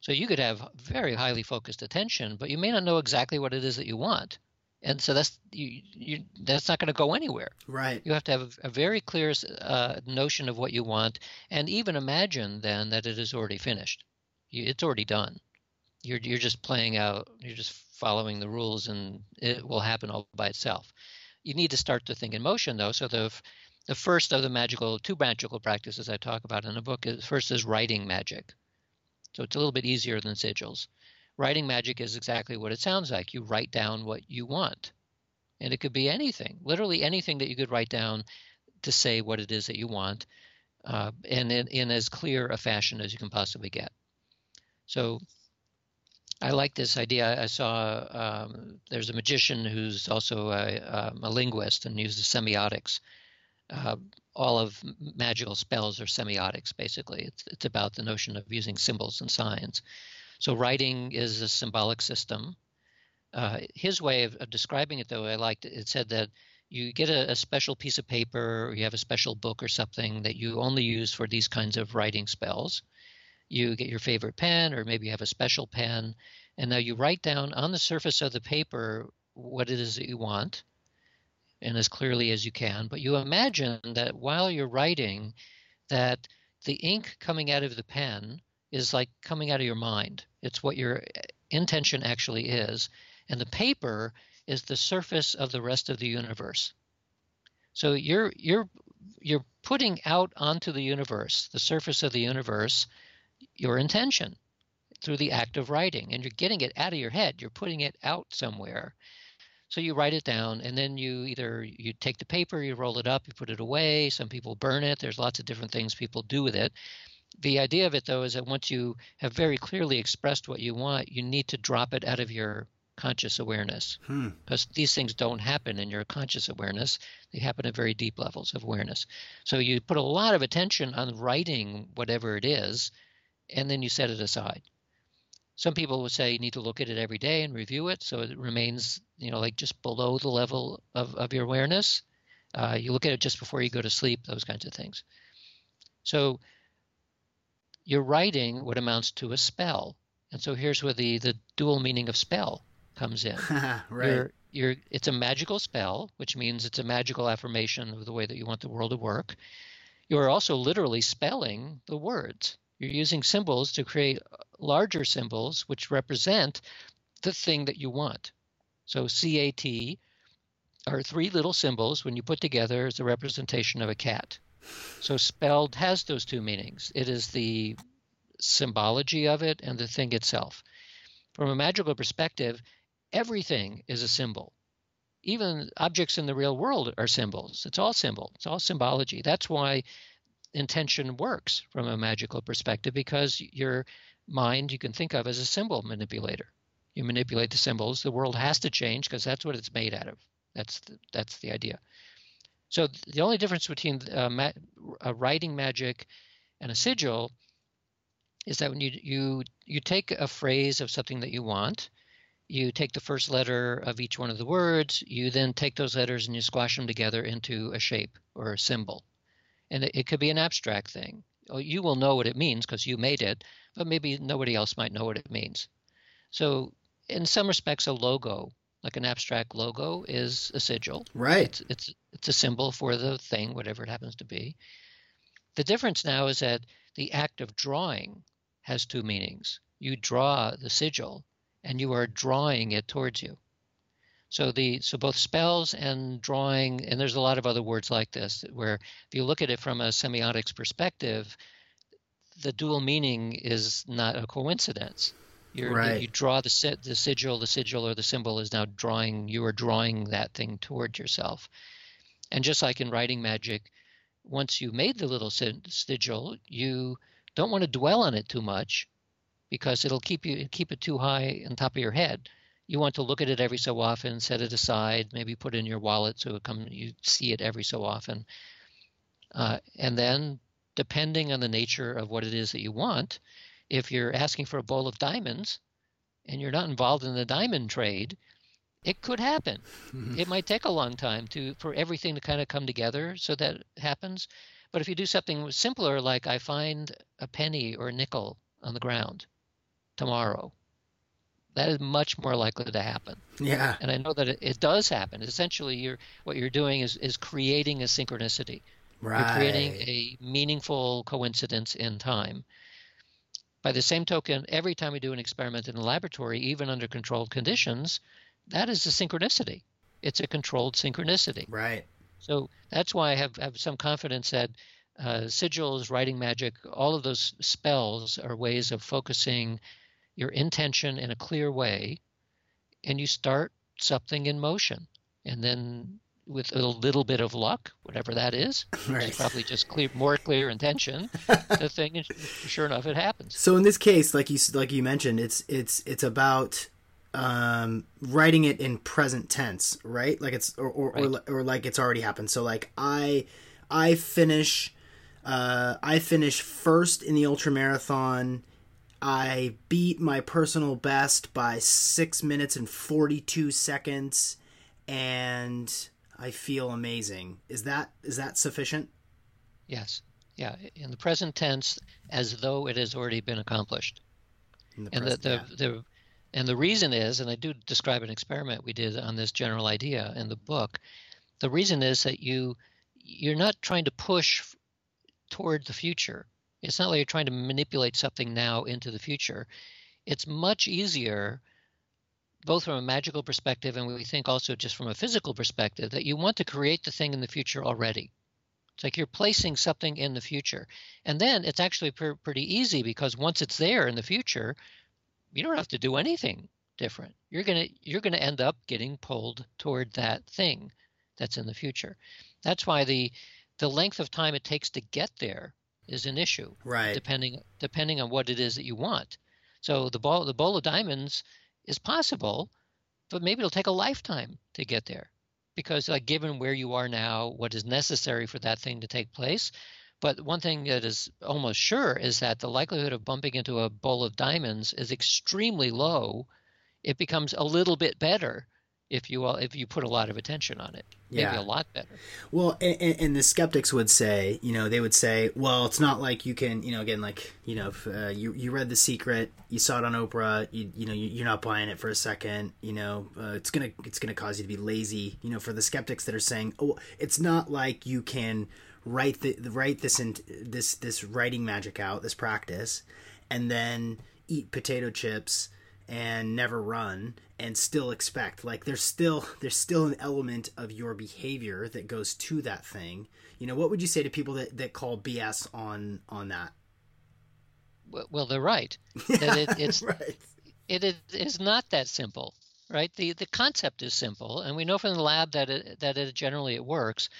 So you could have very highly focused attention, but you may not know exactly what it is that you want, and so that's you, you that's not going to go anywhere. Right. You have to have a very clear uh, notion of what you want, and even imagine then that it is already finished. You, it's already done. You're you're just playing out. You're just following the rules, and it will happen all by itself. You need to start the thing in motion, though. So the the first of the magical two magical practices I talk about in the book is first is writing magic. So it's a little bit easier than sigils. Writing magic is exactly what it sounds like. You write down what you want. And it could be anything, literally anything that you could write down to say what it is that you want, uh, and in, in as clear a fashion as you can possibly get. So I like this idea. I saw um, there's a magician who's also a, um, a linguist and uses semiotics. Uh, all of magical spells are semiotics, basically. It's, it's about the notion of using symbols and signs. So writing is a symbolic system. Uh, his way of, of, describing it, though, I liked it. Said that you get a, a, special piece of paper or you have a special book or something that you only use for these kinds of writing spells. You get your favorite pen, or maybe you have a special pen, and now you write down on the surface of the paper what it is that you want and as clearly as you can. But you imagine that while you're writing, that the ink coming out of the pen is like coming out of your mind. It's what your eh, intention actually is. And the paper is the surface of the rest of the universe. So you're you're you're putting out onto the universe, the surface of the universe, your intention through the act of writing and you're getting it out of your head. You're putting it out somewhere. So you write it down, and then you either you take the paper, you roll it up, you put it away. Some people burn it. There's lots of different things people do with it. The idea of it, though, is that once you have very clearly expressed what you want, you need to drop it out of your conscious awareness because hmm. these things don't happen in your conscious awareness they happen at very deep levels of awareness so you put a lot of attention on writing whatever it is and then you set it aside some people would say you need to look at it every day and review it so it remains, you know, like just below the level of, of your awareness. Uh, you look at it just before you go to sleep, those kinds of things. So you're writing what amounts to a spell. And so here's where the, the dual meaning of spell comes in. right. You're, you're, it's a magical spell, which means it's a magical affirmation of the way that you want the world to work. You're also literally spelling the words. You're using symbols to create larger symbols which represent the thing that you want. So CAT are three little symbols when you put together as a representation of a cat. So spelled has those two meanings. It is the symbology of it and the thing itself. From a magical perspective, everything is a symbol. Even objects in the real world are symbols. It's all symbol. It's all symbology. That's why intention works from a magical perspective because your mind you can think of as a symbol manipulator. You manipulate the symbols. The world has to change because that's what it's made out of. That's the, that's the idea. So the only difference between uh, ma- writing magic and a sigil is that when you you you take a phrase of something that you want, you take the first letter of each one of the words, you then take those letters and you squash them together into a shape or a symbol and it, it could be an abstract thing. You will know what it means because you made it, but maybe nobody else might know what it means. So, in some respects, a logo, like an abstract logo, is a sigil. Right. It's it's it's a symbol for the thing, whatever it happens to be. The difference now is that the act of drawing has two meanings. You draw the sigil, and you are drawing it towards you. So the so both spells and drawing, and there's a lot of other words like this, where if you look at it from a semiotics perspective, the dual meaning is not a coincidence. You're, right. You draw the the sigil, the sigil or the symbol is now drawing. You are drawing that thing toward yourself, and just like in writing magic, once you made the little sigil, you don't want to dwell on it too much, because it'll keep you keep it too high on top of your head you want to look at it every so often, set it aside, maybe put it in your wallet so it come you see it every so often. Uh, and then, depending on the nature of what it is that you want, if you're asking for a bowl of diamonds and you're not involved in the diamond trade, it could happen. it might take a long time to for everything to kind of come together so that happens. But if you do something simpler, like I find a penny or a nickel on the ground tomorrow, that is much more likely to happen. Yeah. And I know that it, it does happen. Essentially, you're what you're doing is is creating a synchronicity. Right. You're creating a meaningful coincidence in time. By the same token, every time we do an experiment in a laboratory, even under controlled conditions, that is a synchronicity. It's a controlled synchronicity. Right. So that's why I have, have some confidence that uh, sigils, writing magic, all of those spells are ways of focusing your intention in a clear way, and you start something in motion. And then with a little bit of luck, whatever that is, right. it's probably just clear, more clear intention. the thing, is, sure enough, it happens. So in this case, like you like you mentioned, it's it's it's about um, writing it in present tense, right? Like it's or or, right. or, or like it's already happened. So like I I finish uh, I finish first in the ultra marathon. I beat my personal best by six minutes and forty two seconds, and I feel amazing. Is that is that sufficient? Yes. Yeah. In the present tense, as though it has already been accomplished. The and present, the, the, yeah. the and the reason is, and I do describe an experiment we did on this general idea in the book. The reason is that you you're not trying to push toward the future. It's not like you're trying to manipulate something now into the future. It's much easier, both from a magical perspective and we think also just from a physical perspective, that you want to create the thing in the future already. It's like you're placing something in the future. And then it's actually pr- pretty easy because once it's there in the future, you don't have to do anything different. You're gonna you're gonna end up getting pulled toward that thing that's in the future. That's why the the length of time it takes to get there is an issue. Right. Depending depending on what it is that you want. So the ball the bowl of diamonds is possible, but maybe it'll take a lifetime to get there. Because like given where you are now, what is necessary for that thing to take place, but one thing that is almost sure is that the likelihood of bumping into a bowl of diamonds is extremely low. It becomes a little bit better if you if you put a lot of attention on it. Maybe yeah. a lot better. Well, and, and, the skeptics would say, you know, they would say, well, it's not like you can, you know, again, like, you know, if, uh, you you read The Secret, you saw it on Oprah, you you know, you, are not buying it for a second, you know, uh, it's gonna it's gonna cause you to be lazy, you know, for the skeptics that are saying, oh, it's not like you can write the write this in this this writing magic out this practice and then eat potato chips and never run and still expect. Like there's still there's still an element of your behavior that goes to that thing. You know what would you say to people that that call bs on on that? Well they're right. That it, it's right. it is not that simple right? The the concept is simple and we know from the lab that it that it generally it works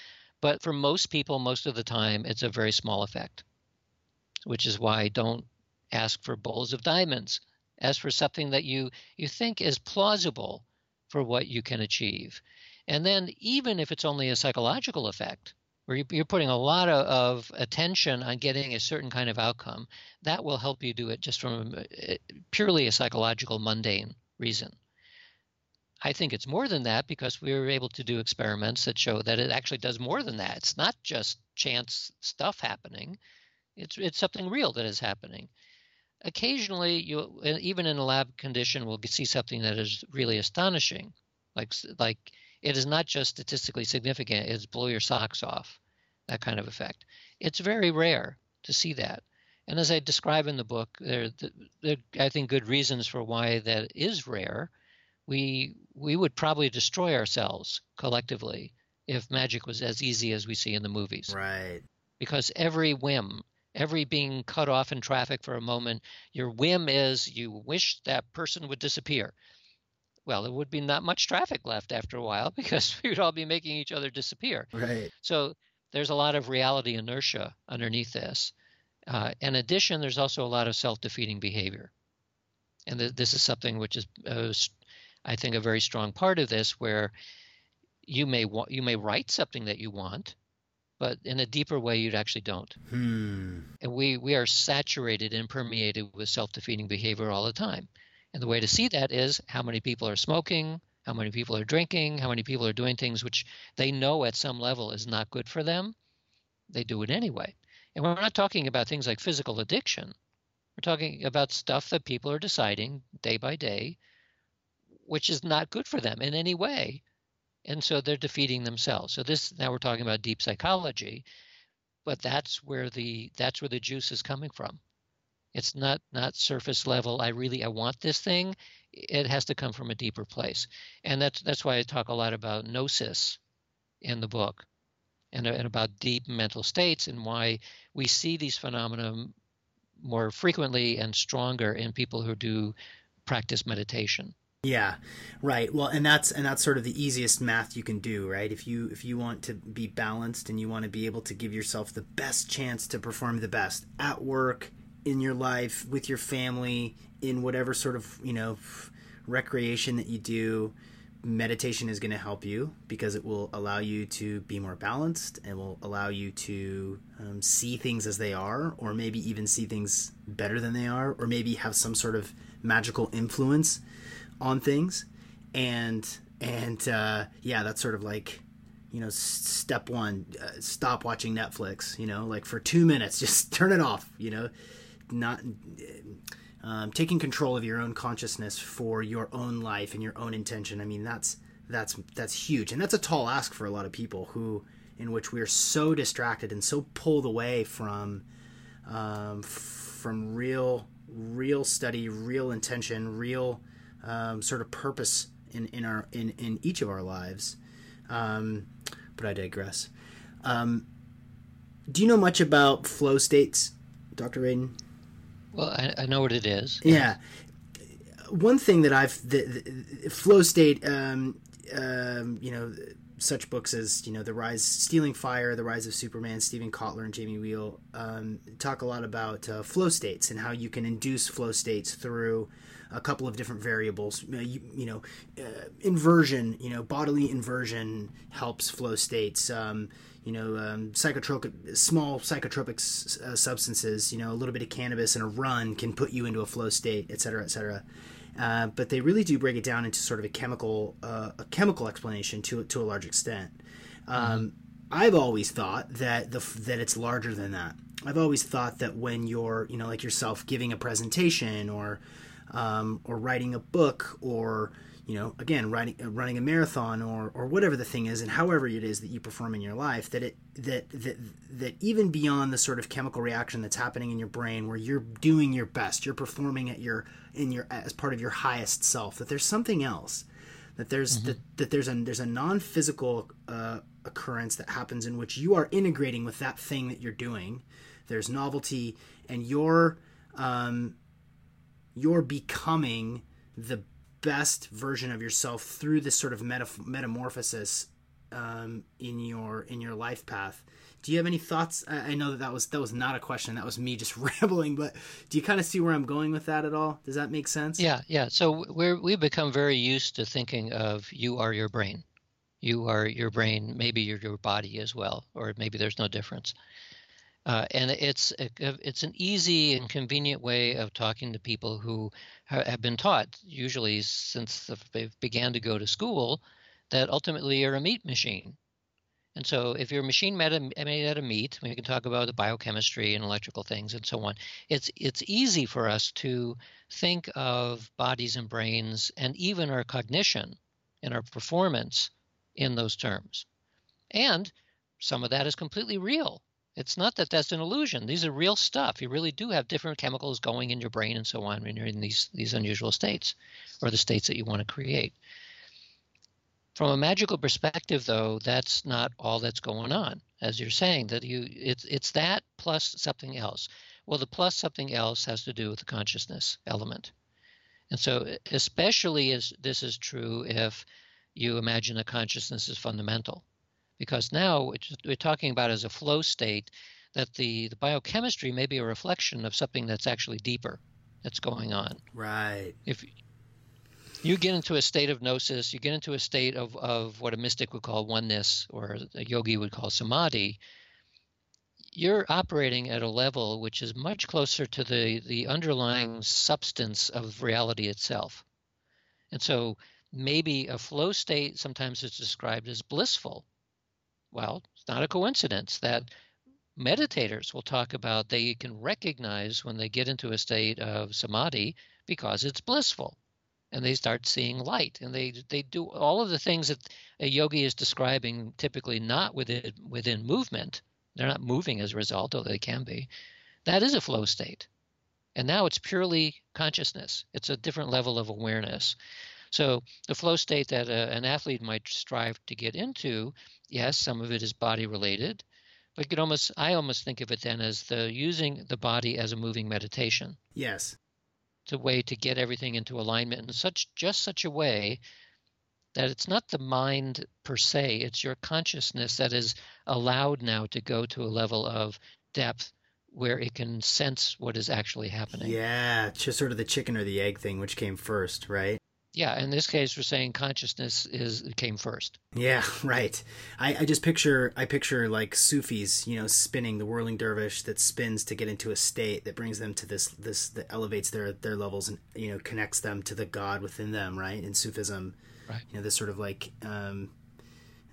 but for most people, most of the time, it's a very small effect, which is why don't ask for bowls of diamonds. Ask for something that you, you think is plausible for what you can achieve. And then, even if it's only a psychological effect, where you're putting a lot of, attention on getting a certain kind of outcome, that will help you do it just from a, purely a psychological, mundane reason. I think it's more than that because we were able to do experiments that show that it actually does more than that. It's not just chance stuff happening. It's it's something real that is happening. Occasionally, you even in a lab condition, we'll see something that is really astonishing, like like it is not just statistically significant; it's blow your socks off, that kind of effect. It's very rare to see that. And as I describe in the book, there, there I think good reasons for why that is rare we we would probably destroy ourselves collectively if magic was as easy as we see in the movies. Right. Because every whim, every being cut off in traffic for a moment, your whim is you wish that person would disappear. Well, there would be not much traffic left after a while because we would all be making each other disappear. Right. So there's a lot of reality inertia underneath this. Uh, in addition, there's also a lot of self-defeating behavior, and th- this is something which is uh, I think, a very strong part of this where you may want you may write something that you want, but in a deeper way you actually don't. Hmm. And we we are saturated and permeated with self-defeating behavior all the time. And the way to see that is how many people are smoking, how many people are drinking, how many people are doing things which they know at some level is not good for them. they do it anyway. And we're not talking about things like physical addiction. We're talking about stuff that people are deciding day by day, which is not good for them in any way. And so they're defeating themselves. So this now we're talking about deep psychology, but that's where the that's where the juice is coming from. It's not not surface level. I really I want this thing. It has to come from a deeper place, and that's that's why I talk a lot about gnosis in the book, and, and about deep mental states and why we see these phenomena more frequently and stronger in people who do practice meditation. Yeah, right. Well, and that's and that's sort of the easiest math you can do, right? If you if you want to be balanced and you want to be able to give yourself the best chance to perform the best at work, in your life, with your family, in whatever sort of, you know, recreation that you do, meditation is going to help you because it will allow you to be more balanced and will allow you to um, see things as they are or maybe even see things better than they are or maybe have some sort of magical influence on things. And and uh, yeah that's sort of like you know step one uh, stop watching netflix you know like for two minutes just turn it off you know. Not um, taking control of your own consciousness for your own life and your own intention. I mean, that's that's that's huge, and that's a tall ask for a lot of people who, in which we are so distracted and so pulled away from um, from real real study, real intention, real um, sort of purpose in, in our in, in each of our lives. Um, but I digress. Um, do you know much about flow states, Dr. Radin? Well, I, I know what it is. Yeah. One thing that I've the, the flow state, um, um, you know, such books as you know the rise, stealing fire, the rise of Superman, Steven Kotler and Jamie Wheal um, talk a lot about uh, flow states and how you can induce flow states through a couple of different variables. Uh, you, you know, uh, inversion, you know, bodily inversion helps flow states. Um, you know, um, psychotropic, small psychotropic uh, substances, you know, a little bit of cannabis and a run can put you into a flow state, et cetera, et cetera. Uh, but they really do break it down into sort of a chemical, uh, a chemical explanation to to a large extent. Um, mm-hmm. I've always thought that the that it's larger than that. I've always thought that when you're, you know, like yourself giving a presentation or um, or writing a book or you know, again, writing, uh, running a marathon or, or whatever the thing is, and however it is that you perform in your life, that it that that that even beyond the sort of chemical reaction that's happening in your brain, where you're doing your best, you're performing at your in your as part of your highest self, that there's something else, that there's mm-hmm. that, that there's a there's a non-physical uh, occurrence that happens in which you are integrating with that thing that you're doing. There's novelty, and you're um, you're becoming the best version of yourself through this sort of metamorphosis um, in your in your life path. Do you have any thoughts? I, I know that that was that was not a question. That was me just rambling. But do you kind of see where I'm going with that at all? Does that make sense? Yeah, yeah. So we're we've become very used to thinking of you are your brain, you are your brain. Maybe you're your body as well, or maybe there's no difference. Uh, and it's it's an easy and convenient way of talking to people who have been taught, usually since they began to go to school, that ultimately you're a meat machine. And so, if you're a machine made out of meat, we can talk about the biochemistry and electrical things and so on. It's it's easy for us to think of bodies and brains and even our cognition and our performance in those terms. And some of that is completely real. It's not that that's an illusion. These are real stuff. You really do have different chemicals going in your brain and so on when you're in these these unusual states or the states that you want to create. From a magical perspective though, that's not all that's going on. As you're saying that you it's it's that plus something else. Well, the plus something else has to do with the consciousness element. And so especially as this is true if you imagine that consciousness is fundamental because now we're talking about as a flow state that the, the biochemistry may be a reflection of something that's actually deeper that's going on. Right. If you get into a state of gnosis, you get into a state of, of what a mystic would call oneness or a yogi would call samadhi, you're operating at a level which is much closer to the, the underlying substance of reality itself. And so maybe a flow state sometimes is described as blissful well, it's not a coincidence that meditators will talk about they can recognize when they get into a state of samadhi because it's blissful and they start seeing light and they they do all of the things that a yogi is describing typically not within within movement. They're not moving as a result although they can be. That is a flow state. And now it's purely consciousness. It's a different level of awareness so the flow state that a, an athlete might strive to get into yes some of it is body related but you could almost i almost think of it then as the using the body as a moving meditation yes it's a way to get everything into alignment in such just such a way that it's not the mind per se, it's your consciousness that is allowed now to go to a level of depth where it can sense what is actually happening. Yeah, just sort of the chicken or the egg thing, which came first, right? Yeah, in this case, we're saying consciousness is came first. Yeah, right. I, I just picture I picture like Sufis, you know, spinning the whirling dervish that spins to get into a state that brings them to this this that elevates their their levels and you know connects them to the God within them, right? In Sufism, right? You know, this sort of like um,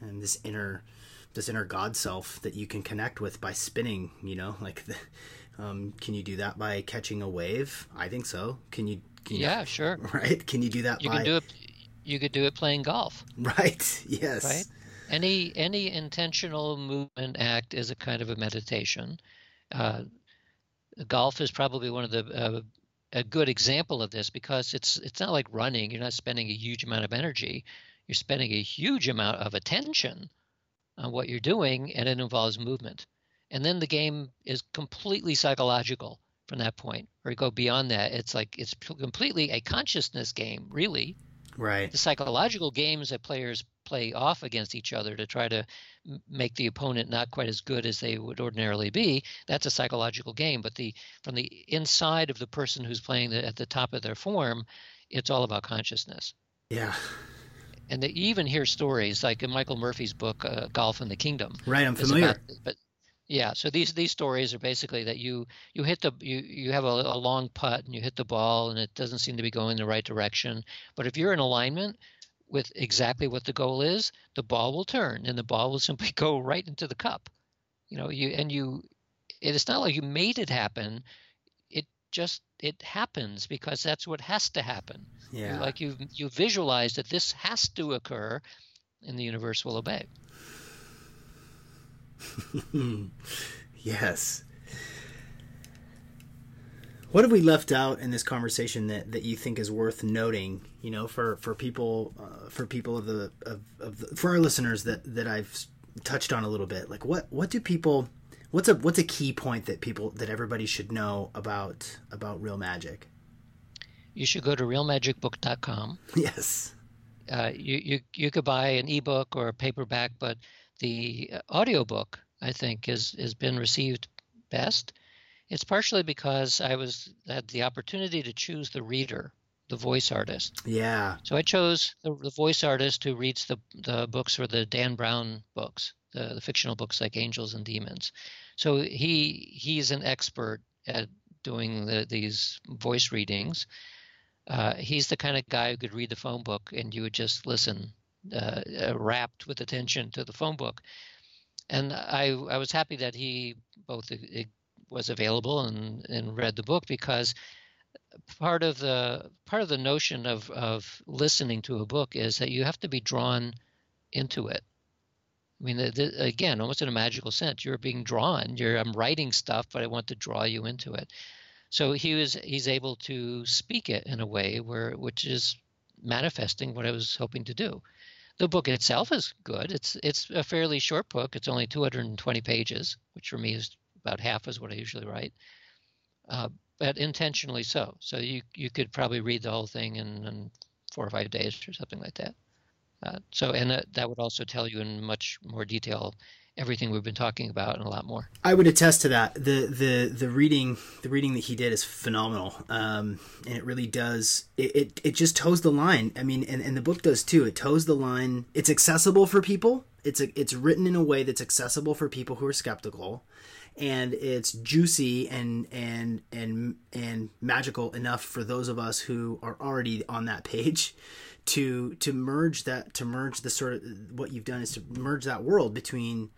and this inner this inner God self that you can connect with by spinning. You know, like the, um, can you do that by catching a wave? I think so. Can you yeah, sure. Right? Can you do that? You by... can do it. You could do it playing golf. Right. Yes. Right. Any any intentional movement act is a kind of a meditation. Uh, golf is probably one of the uh, a good example of this because it's it's not like running. You're not spending a huge amount of energy. You're spending a huge amount of attention on what you're doing, and it involves movement. And then the game is completely psychological from that point or go beyond that it's like it's completely a consciousness game really. Right. The psychological games that players play off against each other to try to make the opponent not quite as good as they would ordinarily be that's a psychological game. But the from the inside of the person who's playing the, at the top of their form it's all about consciousness. Yeah. And they, you even hear stories like in michael murphy's book uh, golf in the kingdom. Right i'm familiar. about, but yeah, so these these stories are basically that you you hit the you you have a, a, long putt and you hit the ball and it doesn't seem to be going the right direction. But if you're in alignment with exactly what the goal is, the ball will turn and the ball will simply go right into the cup. You know, you and you it's not like you made it happen. It just it happens because that's what has to happen. Yeah. Like you you visualize that this has to occur and the universe will obey. yes. What have we left out in this conversation that, that you think is worth noting? You know, for for people uh, for people of the of, of the, for our listeners that that I've touched on a little bit. Like what what do people what's a what's a key point that people that everybody should know about about real magic? You should go to realmagicbook.com. Yes. Uh, you, you you could buy an ebook or a paperback, but the uh, audiobook I think has has been received best. It's partially because I was had the opportunity to choose the reader, the voice artist. Yeah. So I chose the, the voice artist who reads the the books for the Dan Brown books, the, the fictional books like Angels and Demons. So he he's an expert at doing the, these voice readings. Uh, he's the kind of guy who could read the phone book and you would just listen uh, uh, rapt with attention to the phone book. And I, I was happy that he both was available and, and read the book because part of the part of the notion of, of listening to a book is that you have to be drawn into it. I mean, the, the, again, almost in a magical sense, you're being drawn. You're I'm writing stuff, but I want to draw you into it. So he was he's able to speak it in a way where which is manifesting what I was hoping to do. The book itself is good. It's it's a fairly short book. It's only 220 pages, which for me is about half as what I usually write. Uh, but intentionally so. So you you could probably read the whole thing in, in four or five days or something like that. Uh, so and that, that would also tell you in much more detail everything we've been talking about and a lot more. I would attest to that. the the The reading the reading that he did is phenomenal, um, and it really does. It, it, it just toes the line. I mean, and, and the book does too. It toes the line. It's accessible for people. It's a, it's written in a way that's accessible for people who are skeptical, and it's juicy and and and and magical enough for those of us who are already on that page to to merge that to merge the sort of what you've done is to merge that world between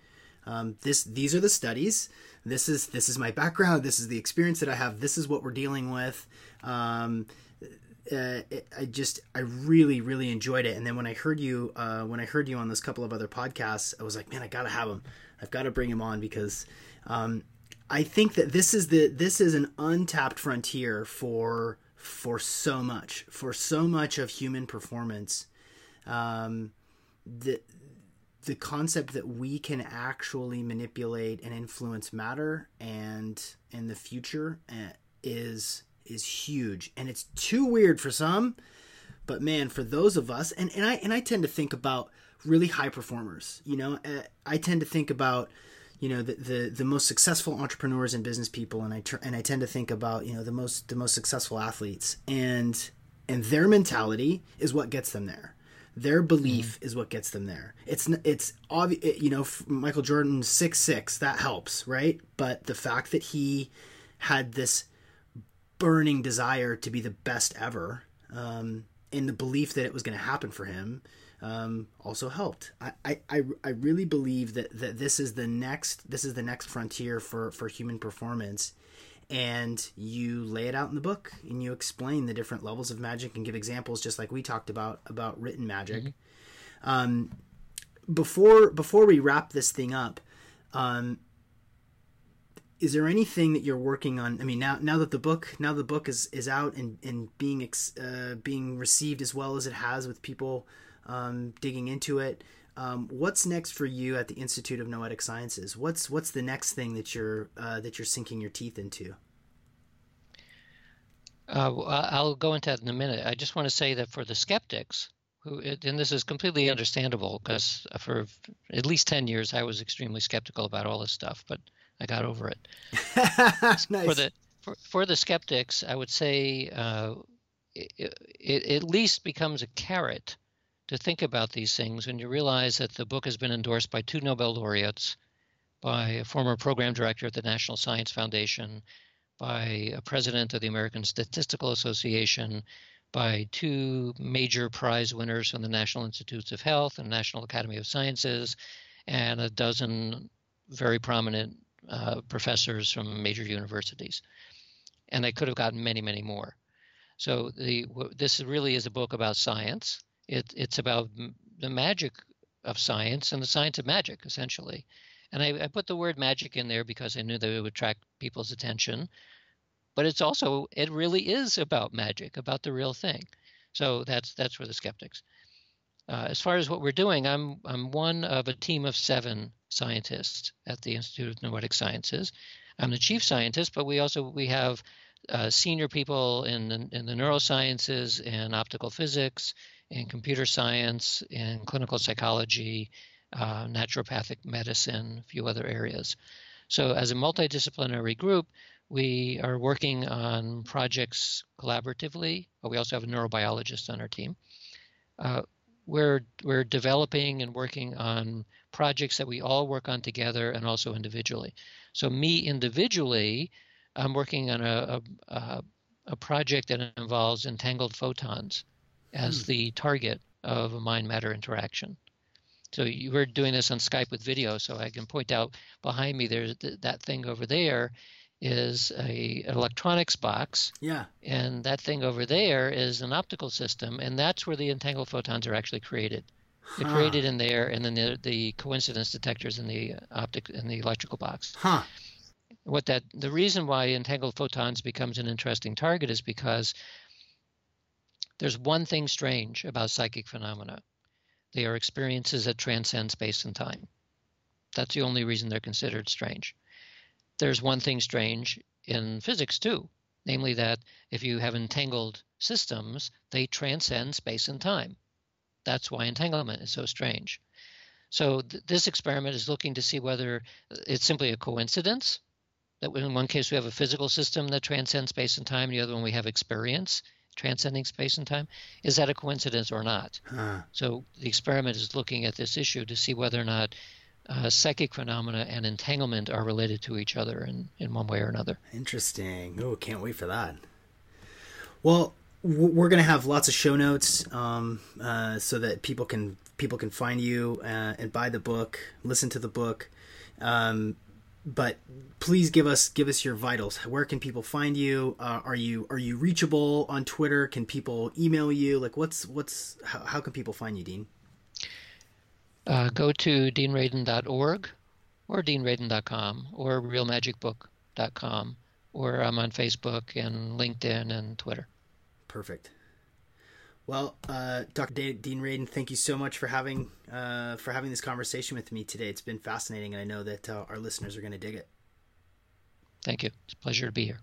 um, this these are the studies this is this is my background this is the experience that i have this is what we're dealing with um, uh, I just I really really enjoyed it. And then when I heard you uh, when I heard you on this couple of other podcasts, I was like, man, I gotta have him. I've got to bring him on because um, I think that this is the this is an untapped frontier for for so much for so much of human performance. Um, the concept that we can actually manipulate and influence matter and in the future uh, is is huge. And it's too weird for some but man for those of us and, and i and i tend to think about really high performers you know? Uh, i tend to think about you know the, the the most successful entrepreneurs and business people and i and i tend to think about you know the most the most successful athletes. And and their mentality is what gets them there their belief mm. is what gets them there it's it's obvious you know michael jordan 6-6 that helps right but the fact that he had this burning desire to be the best ever, um, and the belief that it was going to happen for him um, also helped. I, I, I really believe that, that this is the next this is the next frontier for, for human performance. And you lay it out in the book and you explain the different levels of magic and give examples just like we talked about about written magic. Mm-hmm. Um, before before we wrap this thing up, um, is there anything that you're working on? I mean, now now that the book now the book is is out and and being uh, being received as well as it has with people um, digging into it. Um, what's next for you at the Institute of Noetic Sciences? What's what's the next thing that you're uh, that you're sinking your teeth into? Uh, I'll go into that in a minute. I just want to say that for the skeptics, who and this is completely understandable because for at least ten years I was extremely skeptical about all this stuff, but I got over it. nice. For the for, for, the skeptics, I would say uh, it, it at least becomes a carrot to think about these things when you realize that the book has been endorsed by two Nobel laureates, by a former program director at the National Science Foundation, by a president of the American Statistical Association, by two major prize winners from the National Institutes of Health and National Academy of Sciences, and a dozen very prominent uh, professors from major universities, and they could have gotten many, many more. So the this really is a book about science. It, it's about the magic of science and the science of magic, essentially. And I, I put the word magic in there because I knew that it would attract people's attention. But it's also it really is about magic, about the real thing. So that's that's for the skeptics. Uh, as far as what we're doing, I'm I'm one of a team of seven scientists at the Institute of Noetic Sciences. I'm the chief scientist, but we also we have uh, senior people in the, in the neurosciences, and optical physics, in computer science, in clinical psychology, uh, naturopathic medicine, a few other areas. So, as a multidisciplinary group, we are working on projects collaboratively. We also have a neurobiologist on our team. Uh, we're we're developing and working on projects that we all work on together and also individually. So me individually, I'm working on a a, a project that involves entangled photons as hmm. the target of a mind matter interaction. So you were doing this on Skype with video, so I can point out behind me there's th- that thing over there is a an electronics box. Yeah. And that thing over there is an optical system, and that's where the entangled photons are actually created. They're huh. created in there, and then the, the coincidence detectors in the optic in the electrical box. Huh. What that the reason why entangled photons becomes an interesting target is because there's one thing strange about psychic phenomena. They are experiences that transcend space and time. That's the only reason they're considered strange there's one thing strange in physics too, namely that if you have entangled systems, they transcend space and time. That's why entanglement is so strange. So th- this experiment is looking to see whether uh, it's simply a coincidence that in one case we have a physical system that transcends space and time, in the other one we have experience transcending space and time. Is that a coincidence or not? Huh. So the experiment is looking at this issue to see whether or not uh, psychic phenomena and entanglement are related to each other in, in one way or another. Interesting. Oh, can't wait for that. Well, we're going to have lots of show notes um, uh, so that people can people can find you uh, and buy the book, listen to the book. Um, but please give us give us your vitals. Where can people find you? Uh, are you are you reachable on Twitter? Can people email you? Like, what's what's how, how can people find you, Dean? Uh, go to deanradin.org or deanradin.com or realmagicbook.com or I'm on Facebook and LinkedIn and Twitter. Perfect. Well, uh, Dr. Dean Radin, thank you so much for having uh, for having this conversation with me today. It's been fascinating, and I know that uh, our listeners are going to dig it. Thank you. It's a pleasure to be here.